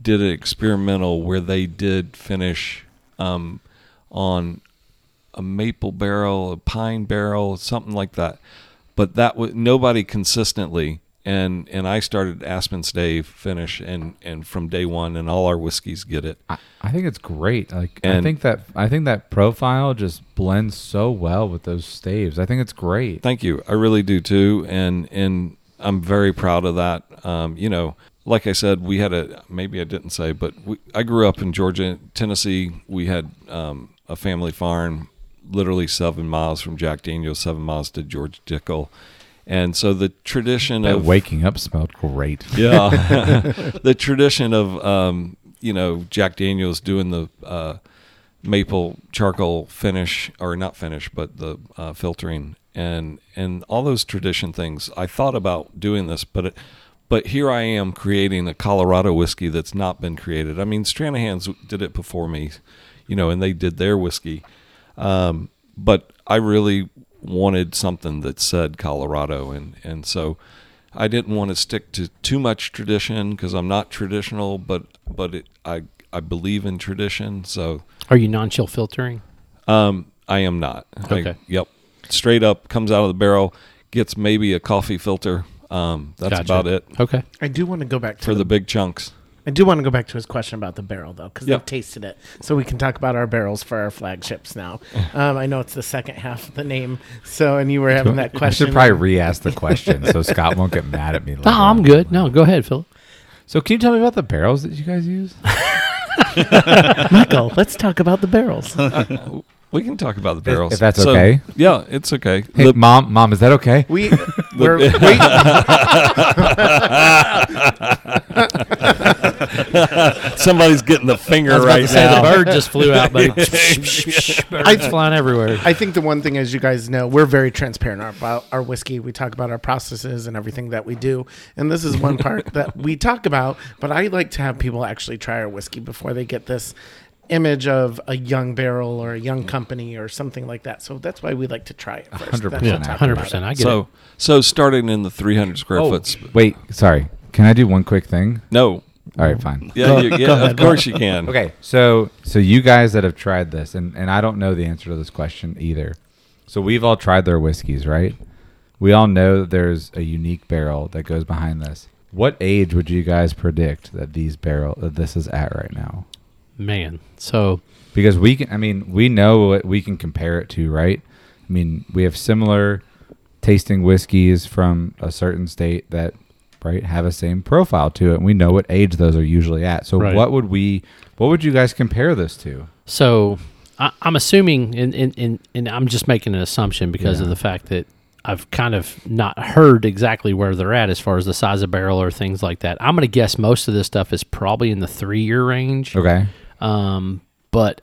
did an experimental where they did finish um, on a maple barrel, a pine barrel, something like that. But that was nobody consistently. And and I started aspen stave finish and and from day one, and all our whiskeys get it. I, I think it's great. Like I think that I think that profile just blends so well with those staves. I think it's great. Thank you. I really do too, and and I'm very proud of that. Um, you know, like I said, we had a maybe I didn't say, but we, I grew up in Georgia, Tennessee. We had um, a family farm, literally seven miles from Jack Daniels, seven miles to George Dickel, and so the tradition That of waking up smelled great. yeah, *laughs* *laughs* the tradition of um, you know Jack Daniels doing the uh, maple charcoal finish or not finish, but the uh, filtering and and all those tradition things. I thought about doing this, but it, but here I am creating a Colorado whiskey that's not been created. I mean, Stranahan's did it before me, you know, and they did their whiskey. Um, but I really wanted something that said Colorado, and and so I didn't want to stick to too much tradition because I'm not traditional, but but it, I I believe in tradition, so Are you non-chill filtering? um, I am not. I- Okay. yep. Straight up comes out of the barrel, gets maybe a coffee filter. Um, that's Gotcha. about it Okay. I do want to go back to for the big chunks. I do want to go back to his question about the barrel though, because Yep. they've tasted it, so we can talk about our barrels for our flagships now. *laughs* Um, I know it's the second half of the name, so and you were having *laughs* that question. I question. should probably re-ask the question so Scott won't get mad at me. *laughs* No, I'm on. good. No, go ahead, Philip. So can you tell me about the barrels that you guys use? Michael, let's talk about the barrels. We can talk about the barrels if that's So, okay. Yeah, it's okay. Hey, The- mom, mom, is that okay? We *laughs* we're *laughs* waiting. somebody's getting the finger I was about right to say now. the bird just flew out, buddy. *laughs* Birds flying everywhere. I think the one thing, as you guys know, we're very transparent about our whiskey. We talk about our processes and everything that we do, and this is one part that we talk about. But I like to have people actually try our whiskey before they get this image of a young barrel or a young company or something like that. So that's why we like to try it first. 100%. Yeah, 100%. I get So it. so starting in the 300 square Oh, foot. sp- wait, sorry. Can I do one quick thing? No. All right, fine. Yeah, Go- you, yeah ahead, of go course you can. Okay, so so you guys that have tried this, and and I don't know the answer to this question either. So we've all tried their whiskeys, right? We all know that there's a unique barrel that goes behind this. What age would you guys predict that these barrel that this is at right now? Man. So Because we can, I mean, we know what we can compare it to, right? I mean, we have similar tasting whiskeys from a certain state that, right, have a same profile to it. And we know what age those are usually at. So Right. what would we, what would you guys compare this to? So I, I'm assuming, and, and, and, and I'm just making an assumption because of the fact that I've kind of not heard exactly where they're at as far as the size of barrel or things like that. I'm going to guess most of this stuff is probably in the three year range. Okay. Um, but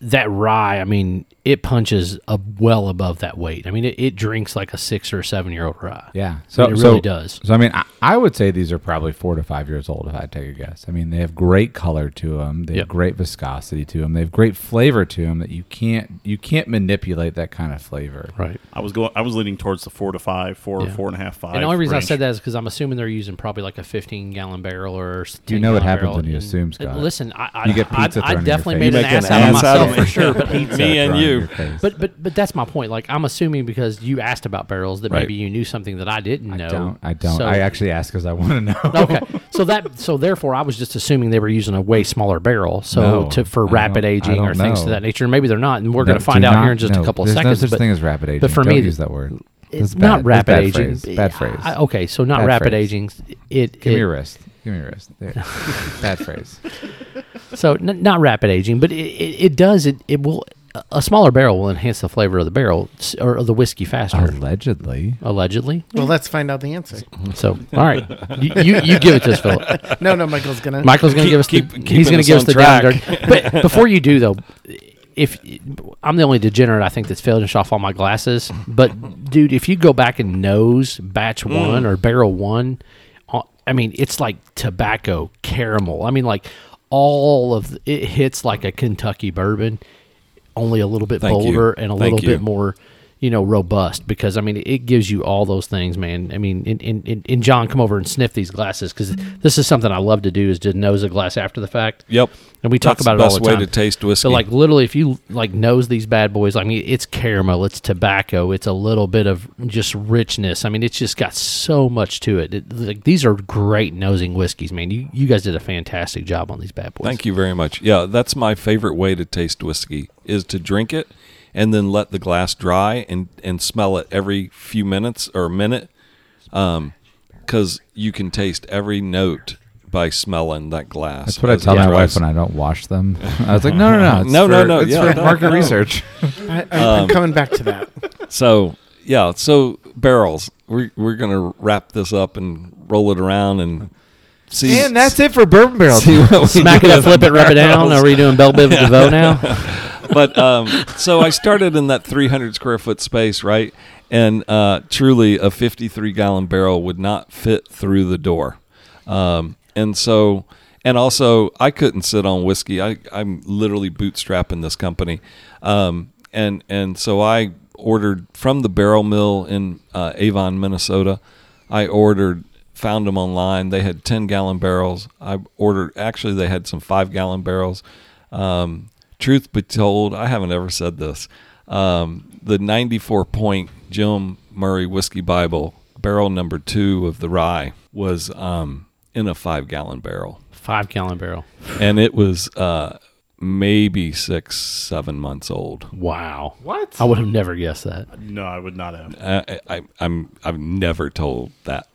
that rye, I mean, it punches a well above that weight. I mean, it, it drinks like a six or seven year old rye. Yeah. So it really does. So I mean, I, I would say these are probably four to five years old if I had take a guess. I mean, they have great color to them. They Yep. have great viscosity to them. They have great flavor to them that you can't you can't manipulate that kind of flavor. Right. I was going. I was leaning towards the four to five, four, Yeah. four and a half, five. And the only reason range. I said that is because I'm assuming they're using probably like a 15 gallon barrel or. s- You know what happens barrel. when you assume, Scott. Listen, I, I, You get pizza I, I thrown in definitely made You an make an ass out of ass myself for sure. *laughs* Me and you. Your face. But but but that's my point. Like I'm assuming because you asked about barrels that Right. maybe you knew something that I didn't know. I don't. I don't. So- I actually ask because I want to know. okay, so that so therefore I was just assuming they were using a way smaller barrel, so No, to for I rapid don't- I aging or don't things to know. that nature. Maybe they're not, and we're No, going to find do out not- here in just no, a couple of there's seconds. no such but thing as rapid aging. but for Don't me, use that word. it's That's not. That's rapid bad aging. phrase. Bad phrase. I- okay, so not Bad rapid phrase. aging. It, Give me it- your wrist. Give me your wrist. There. *laughs* Bad phrase. So n- not rapid aging, but it, it, it does. It, it will. A smaller barrel will enhance the flavor of the barrel or the whiskey faster. Allegedly. Allegedly. Well, let's find out the answer. So all right, you, you you give it to us, Philip. *laughs* No, no, Michael's gonna. Michael's going to Keep- give us keep- the, he's going us to give us the down track. *laughs* But before you do though, if I'm the only degenerate I think that's finished off all my glasses, but dude, if you go back and nose batch one or barrel one, uh, I mean it's like tobacco caramel. I mean like all of the- it hits like a Kentucky bourbon, only a little bit Thank you. bolder and a Thank little you. bit more you know, robust because I mean, it gives you all those things, man. I mean, and, and, John, come over and sniff these glasses because this is something I love to do is to nose a glass after the fact. Yep. And we talk That's about the it all best the way to taste whiskey. So, like, literally, if you like nose these bad boys, I mean, it's caramel, it's tobacco, it's a little bit of just richness. I mean, it's just got so much to it. it like, these are great nosing whiskeys, man. You you guys did a fantastic job on these bad boys. Thank you very much. Yeah, that's my favorite way to taste whiskey is to drink it and then let the glass dry and and smell it every few minutes or a minute, because you can taste every note by smelling that glass. That's what I tell my wife when I don't wash them. I was like, no, no, no. It's No, no, for- no, It's yeah, for no, market no. research. I, I, Um, I'm coming back to that. So yeah, so barrels. We're we're gonna wrap this up and roll it around and see. And that's it for bourbon barrels. see what Smack it up, flip it, rub it down. Are we doing Bell Biv DeVoe now? *laughs* but um, so I started in that 300 square foot space, right? And uh, truly, a 53 gallon barrel would not fit through the door. Um, and so, and also, I couldn't sit on whiskey. I, I'm literally bootstrapping this company. Um, and and so I ordered from the barrel mill in uh, Avon, Minnesota. I ordered, found them online. They had 10 gallon barrels. I ordered, actually, they had some five gallon barrels. Um, truth be told, I haven't ever said this. Um, the 94 point Jim Murray Whiskey Bible, barrel number two of the rye, was um, in a five gallon barrel. Five gallon barrel. And it was uh, maybe six, seven months old. Wow. What? I would have never guessed that. No, I would not have. I, I, I'm, I've never told that.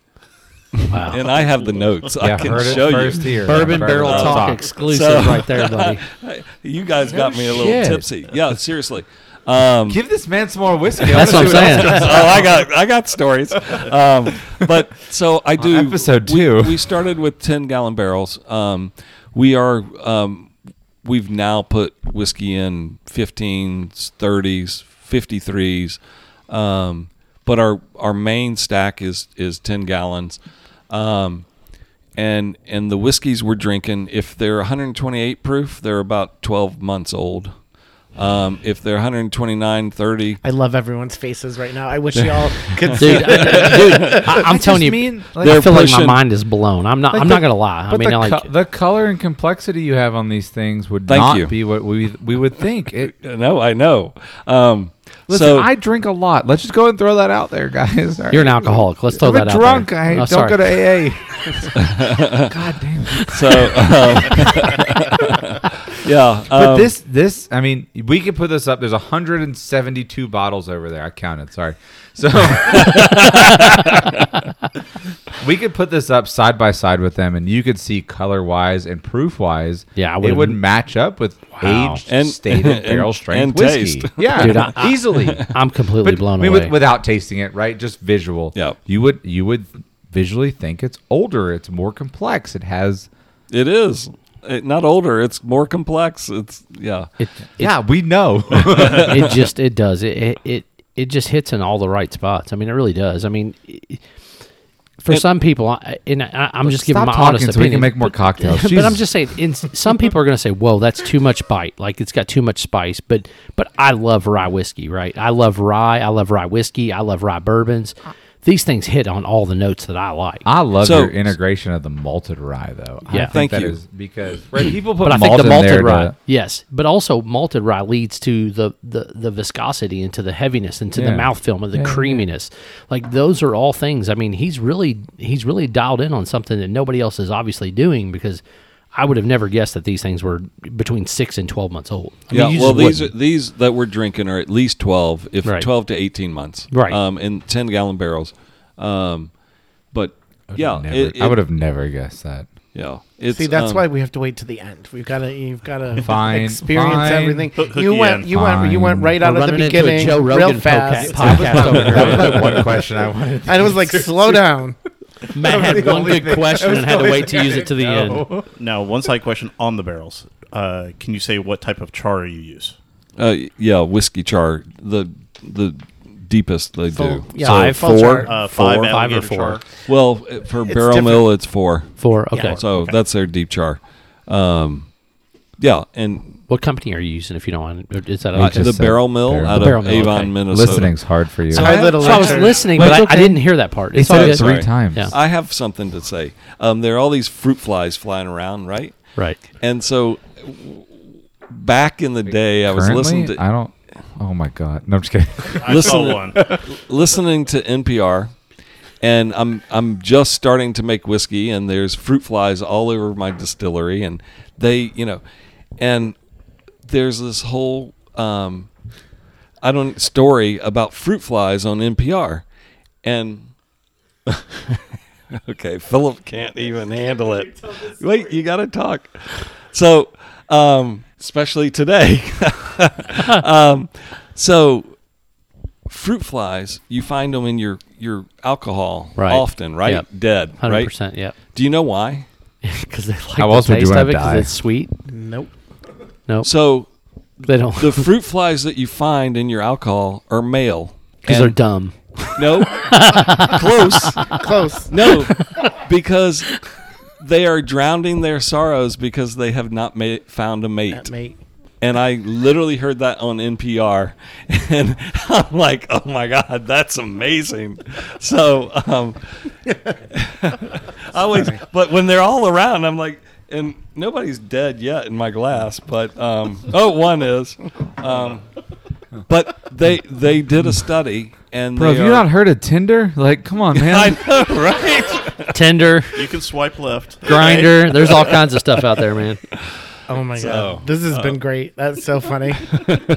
Wow. And I have the notes. I can heard it show first you. here. Bourbon Barrel Barrel Talk, Talk. exclusive So- right there, buddy. *laughs* You guys got me a little shit. tipsy. Yeah, seriously. Um, Give this man some more whiskey. That's what I'm saying. oh, I got I got stories. Um, but so I *laughs* do episode we- two. We, started with ten gallon barrels. Um, we are um, we've now put whiskey in 15s, 30s, 53s. Um, but our our main stack is is 10 gallons. Um, and and the whiskeys we're drinking, if they're 128 proof, they're about 12 months old. Um, if they're 129, 30, I love everyone's faces right now. I wish y'all *laughs* could see. Dude, I, dude, I, I'm telling you, mean, I they're feel like my mind is blown. I'm not. Like I'm the- not gonna lie. I mean, the, like, co- the color and complexity you have on these things would Thank not you. be what we we would think. It, *laughs* No, I know. Um, listen, so I drink a lot. Let's just go and throw that out there, guys. Right. you're an alcoholic. Let's throw I'm that out drunk. there. I Oh, don't sorry. go to AA. *laughs* *laughs* God damn. it. so um, *laughs* yeah. But um, this this I mean, we could put this up. There's 172 bottles over there. I counted. Sorry. So *laughs* we could put this up side by side with them, and you could see color wise and proof wise. Yeah, I it would've- match up with Wow. aged, And- stated *laughs* and- barrel strength and whiskey. taste. Yeah, Dude, I- *laughs* easily. I'm completely But, blown I mean, away. with, without tasting it, right? Just visual. Yep. You would you would visually think it's older. It's more complex. It has. it is It- not older. It's more complex. It's yeah. it, it, yeah, we know. *laughs* it just it does it, it it it just hits in all the right spots. I mean, it really does. I mean, for It- some people, I, and I, I'm just giving my talking honest so opinion. we can make more cocktails. *laughs* But I'm just saying, in, some people are going to say, "Whoa, that's too much bite. Like it's got too much spice." But but I love rye whiskey, right? I love rye. I love rye whiskey. I love rye bourbons. These things hit on all the notes that I like. I love So- your integration of the malted rye, though. I Yeah. think Thank that you. is because *clears throat* right, people put but I malt think the in malted there rye, to- yes, but also malted rye leads to the the, the viscosity and to the heaviness and to the Yeah. mouthfeel and the Yeah, yeah. creaminess. Like those are all things. I mean, he's really he's really dialed in on something that nobody else is obviously doing because I would have never guessed that these things were between six and twelve months old. I mean, yeah, you well, these are, these that we're drinking are at least twelve, if Right. twelve to eighteen months, Right. Um, in ten gallon barrels, um, but yeah, Never- it- I would have never guessed that. Yeah, it's, See, that's um, why we have to wait to the end. We've got to, you've got to *laughs* Fine, experience fine. everything. Hook- hook you you went, in. you went, you went right We're out of the running into a beginning, Joe real fast. podca- podcast over here. *laughs* that was like *laughs* one question I wanted. And it was like, slow down. Matt had one good question and had to wait to use it to the end. Now, one side question on the barrels. Uh, can you say what type of char you use? uh, yeah, whiskey char, the the deepest they Full- do. yeah, So Five, full four? chart. Uh, Four, five, five or alligator four? char. well, for barrel different. mill, it's four. Four. Okay. So that's their deep char. Um, yeah, and What company are you using, if you don't want, Or Is that Uh, okay? the just said barrel mill barrel. out The of barrel mill, Avon, okay. Minnesota. Listening's hard for you. So, I, little so I was lecture. listening, But but I, it's I okay. didn't hear that part. He It's all said good. it three Sorry. times. Yeah. I have something to say. Um, there are all these fruit flies flying around, right? Right. And so, w- back in the day, I was Currently, listening to I don't. Oh my god! No, I'm just kidding. *laughs* I Listen- saw one. *laughs* listening to NPR, and I'm I'm just starting to make whiskey, and there's fruit flies all over my distillery, and they, you know, and there's this whole um, I don't story about fruit flies on NPR, and *laughs* okay, Philip can't even handle it. Wait, you got to talk. So, um, especially today. *laughs* um, so fruit flies, you find them in your your alcohol Right. often, right? Yep. Dead, Hundred right? percent. Yeah. Do you know why? *laughs* Because they like How the else would you taste of it because it's sweet. Nope. No, So they don't. the *laughs* fruit flies that you find in your alcohol are male. Because they're And- dumb. No, *laughs* close. Close. No, because they are drowning their sorrows because they have not ma- found a mate. That mate. And I literally heard that on NPR, *laughs* and I'm like, "Oh my god, that's amazing!" So, um, I always, but when they're all around, I'm like, and nobody's dead yet in my glass, but um, *laughs* oh, one is, um, but they they did a study, and Bro, they have you are- not heard of Tinder? Like, come on, *laughs* man. I know, right? *laughs* Tinder, You can swipe left. Grindr. There's all kinds of stuff out there, man. Oh my So, god, this has been great. That's so funny.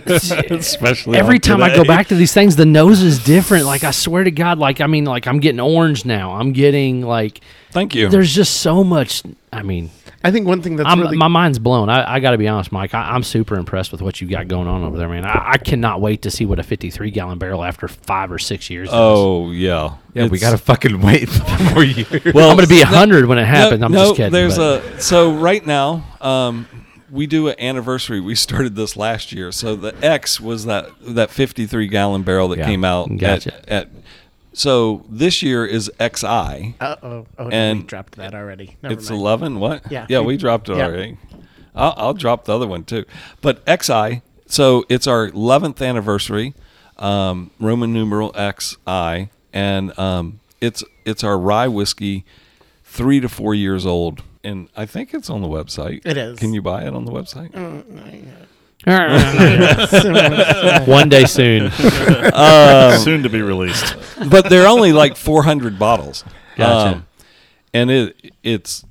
Especially Every on time I go today. back to these things, the nose is different. Like I swear to God, like I mean, like I'm getting orange now. I'm getting like Thank you. there's just so much. I mean, I think one thing that's I'm, really my mind's blown. I, I got to be honest, Mike. I, I'm super impressed with what you got going on over there, man. I, I cannot wait to see what a 53 gallon barrel after five or six years. does. Oh yeah, yeah, we gotta fucking *laughs* wait for more *laughs* years. Well, I'm going to be no- hundred when it happens. I'm no, just kidding. There's but- a so right now, um, we do an anniversary. We started this last year. So the X was that that 53 gallon barrel that Yeah. came out. Gotcha. At, at so this year is XI. Uh oh. Oh, no, And we dropped that already. Never It's mind. 11. What? Yeah. Yeah, we dropped it Yeah. already. I'll, I'll drop the other one too. But XI. So it's our 11th anniversary. Um, Roman numeral XI, and um, it's it's our rye whiskey, three to four years old, and I think it's on the website. It is. Can you buy it on the website? One day soon. *laughs* Soon to be released. but they're only like 400 bottles. Gotcha. Um, and it it's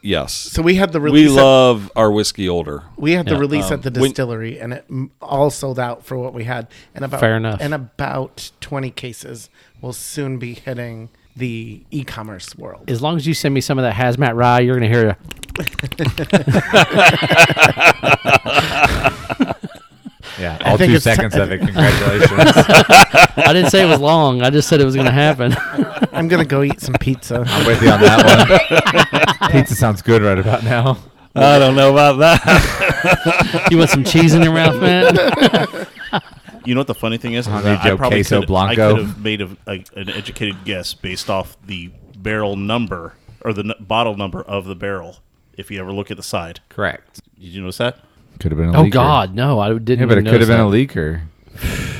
yes. So we had the we release. at, love our whiskey older. we had the Yeah. release Um, at the when- distillery, and it m- all sold out for what we had. And about Fair enough. And about 20 cases will soon be hitting the e-commerce world. As long as you send me some of that hazmat rye, you're going to hear. *laughs* *laughs* yeah, all two seconds ti- of it. *laughs* Congratulations. I didn't say it was long. I just said it was going to happen. *laughs* I'm gonna go eat some pizza. I'm with you on that one. *laughs* Pizza sounds good right about now. I don't know about that. you want some cheese in your mouth, man? You know what the funny thing is? Honey I Joe probably Queso could, Blanco. I could have made a, a, an educated guess based off the barrel number or the n- bottle number of the barrel. If you ever look at the side, Correct. did you notice that? Could have been a Oh leaker. God, no! I didn't. Yeah, but it even could have been a notice leaker.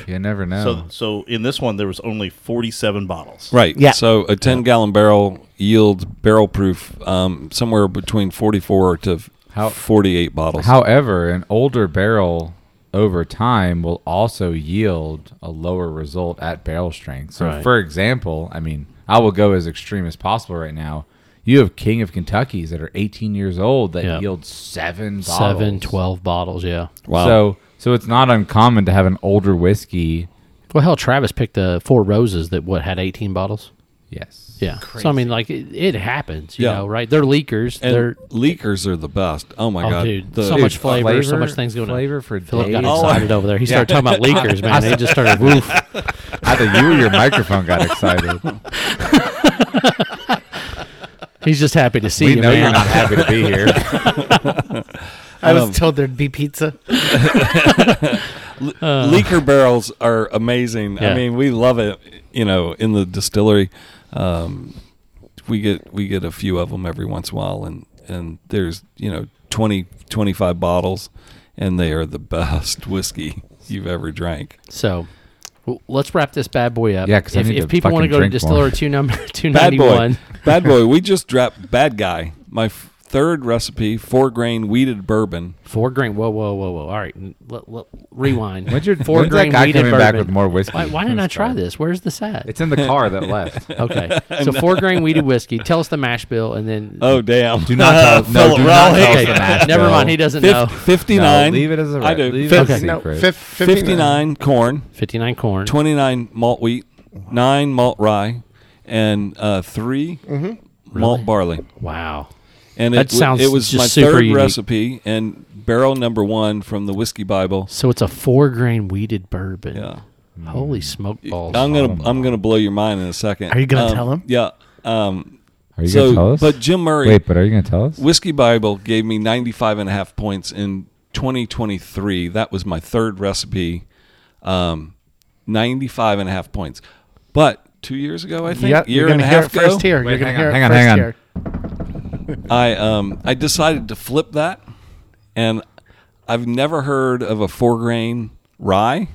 You never know. So, so in this one, there was only 47 bottles. Right. Yeah. So a 10 gallon barrel yields barrel proof um, somewhere between 44 to How- 48 bottles. However, an older barrel over time will also yield a lower result at barrel strength. So, Right. for example, I mean, I will go as extreme as possible right now. You have King of Kentuckies that are 18 years old that Yeah. yield seven bottles. Seven, 12 bottles, yeah. Wow. So, so it's not uncommon to have an older whiskey. Well, hell, Travis picked the Four Roses that, what, had 18 bottles? Yes. Yeah. So, I mean, like, it, it happens, you Yeah. know, right? They're leakers. and They're, leakers are the best. Oh my oh, god. dude, The- so Dude, much flavor, so much things going on. Flavor for Philip days. got Oh, excited over there. He started talking about leakers, man. They just started, *laughs* woof. I thought you or your microphone got excited. *laughs* He's just happy to see we you, know man. you're not happy to be here. *laughs* I was Um, told there'd be pizza. *laughs* leaker barrels are amazing. Yeah. I mean, we love it. You know, in the distillery, um, we get we get a few of them every once in a while, and and there's you know 20, 25 bottles, and they are the *laughs* best whiskey you've ever drank. So w- let's wrap this bad boy up. Yeah, because if, need if to people want to go to drink Distiller more. two number two *laughs* Bad boy, bad boy. We just dropped bad guy. My f- third recipe: four grain wheated bourbon. Four grain. Whoa, whoa, whoa, whoa. All right, n- let, let- rewind. When's your *laughs* Four when's that grain guy wheated coming back bourbon. with more whiskey? Why, why didn't I try this? Where's this at? It's in the car that *laughs* left. okay, so four grain wheated whiskey. Tell us the mash bill, and then Oh damn! Do not tell. *laughs* no, do not tell us okay, the mash never bill. mind. He doesn't Fif- know. Fifty-nine. No, leave it as a I do. leave it as a no, secret. fif- 59. 59 corn, Fifty nine corn. 29 malt wheat, 9 malt rye, and uh, 3 malt barley. Wow. And That it, sounds it was just my super third unique. recipe and barrel number one from the Whiskey Bible. So it's a four grain wheated bourbon. Yeah. Holy smoke balls. I'm gonna I'm gonna blow your mind in a second. Are you gonna Um, tell him? Yeah. Um, Are you so, gonna tell us? but Jim Murray, Wait, but are you gonna tell us? Whiskey Bible gave me 95 and a half points in 2023. That was my third recipe. Um, 95 and a half points. But two years ago, I think, Yep, year you're and gonna a hear half it first ago, here. Wait, you're gonna hang on, hear hang on, first hang on. here. I um I decided to flip that, and I've never heard of a four grain rye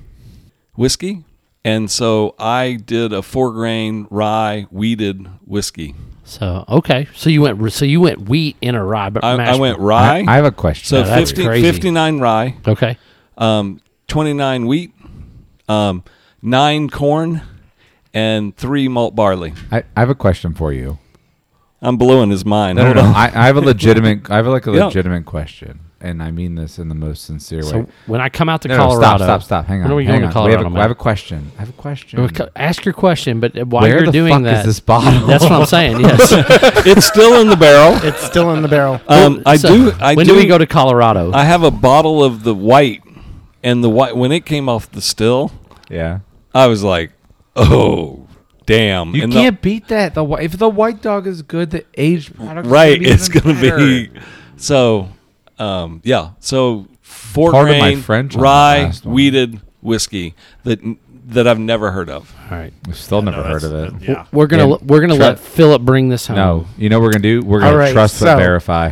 whiskey, and so I did a four grain rye wheated whiskey. So okay, so you went so you went wheat in a rye, but I, I went rye. I, I have a question. so Yeah, that's 50, 59 rye, Okay, um, 29 wheat, um, nine corn, and three malt barley. I, I have a question for you. I'm blowing his mind. No, no, no. I, I have a *laughs* legitimate. I have like a Yeah. legitimate question, and I mean this in the most sincere way. when I come out to No, no, Colorado, stop, stop, stop. Hang on. When are we hang going to on. We have, Colorado? a, I have a question. I have a question. Ask your question, but while Where you're the doing fuck that, is this bottle? that's what I'm saying. *laughs* Yes. *laughs* it's still in the barrel. It's still in the barrel. Um, I So, do. I when do, do we go to Colorado? I have a bottle of the white, and the white when it came off the still, yeah. I was like, "Oh, damn!" You And can't beat that. The if the white dog is good, the aged product right. It's gonna gonna be so. Um, yeah. So four Pardon my grain French on that rye wheated whiskey that that I've never heard of. All right, We've still never No, heard of it. Yeah. we're gonna Yeah. we're gonna Try- let Philip bring this home. No, you know what we're gonna do? We're gonna All right, trust but verify.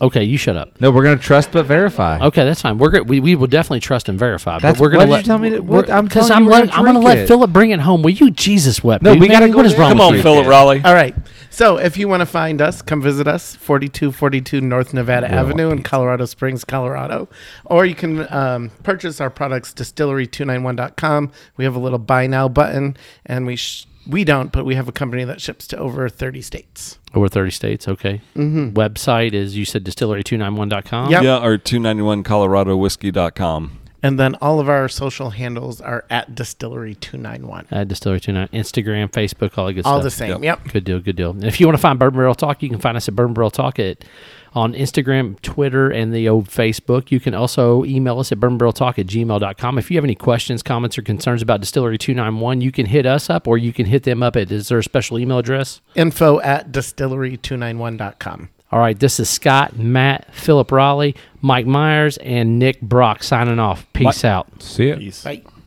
Okay, you shut up. No, we're gonna trust but verify. Okay, that's fine. We're go- we we will definitely trust and verify. That's- but we're gonna why did let you tell me to- what- we're- I'm 'cause telling I'm you we're let, gonna I'm gonna drink let it. Philip bring it home. Will you Jesus wept? No, dude, we man, gotta go What is there. wrong Come with on, you? Philip Raleigh. All right. So if you want to find us, come visit us, 4242 North Nevada Avenue in Colorado Springs, Colorado. Or you can um, purchase our products, distillery291.com. We have a little buy now button, and we sh- we don't, but we have a company that ships to over 30 states. Over 30 states. Okay. Mm-hmm. Website is you said distillery291.com. Yep. Yeah, or two ninety one Colorado Whiskey.com. And then all of our social handles are at distillery291. At distillery29 Instagram, Facebook, all the good All stuff. the same. Yep. Yep. Good deal, good deal. And if you want to find Bourbon Barrel Talk, you can find us at Bourbon Barrel Talk at on Instagram, Twitter, and the old Facebook. You can also email us at bourbonbarreltalk at gmail.com. If you have any questions, comments, or concerns about Distillery 291, you can hit us up or you can hit them up at, is there a special email address? Info at distillery291.com. All right, this is Scott, Matt, Philip Raleigh, Mike Myers, and Nick Brock signing off. Peace out. See ya. Peace. Bye.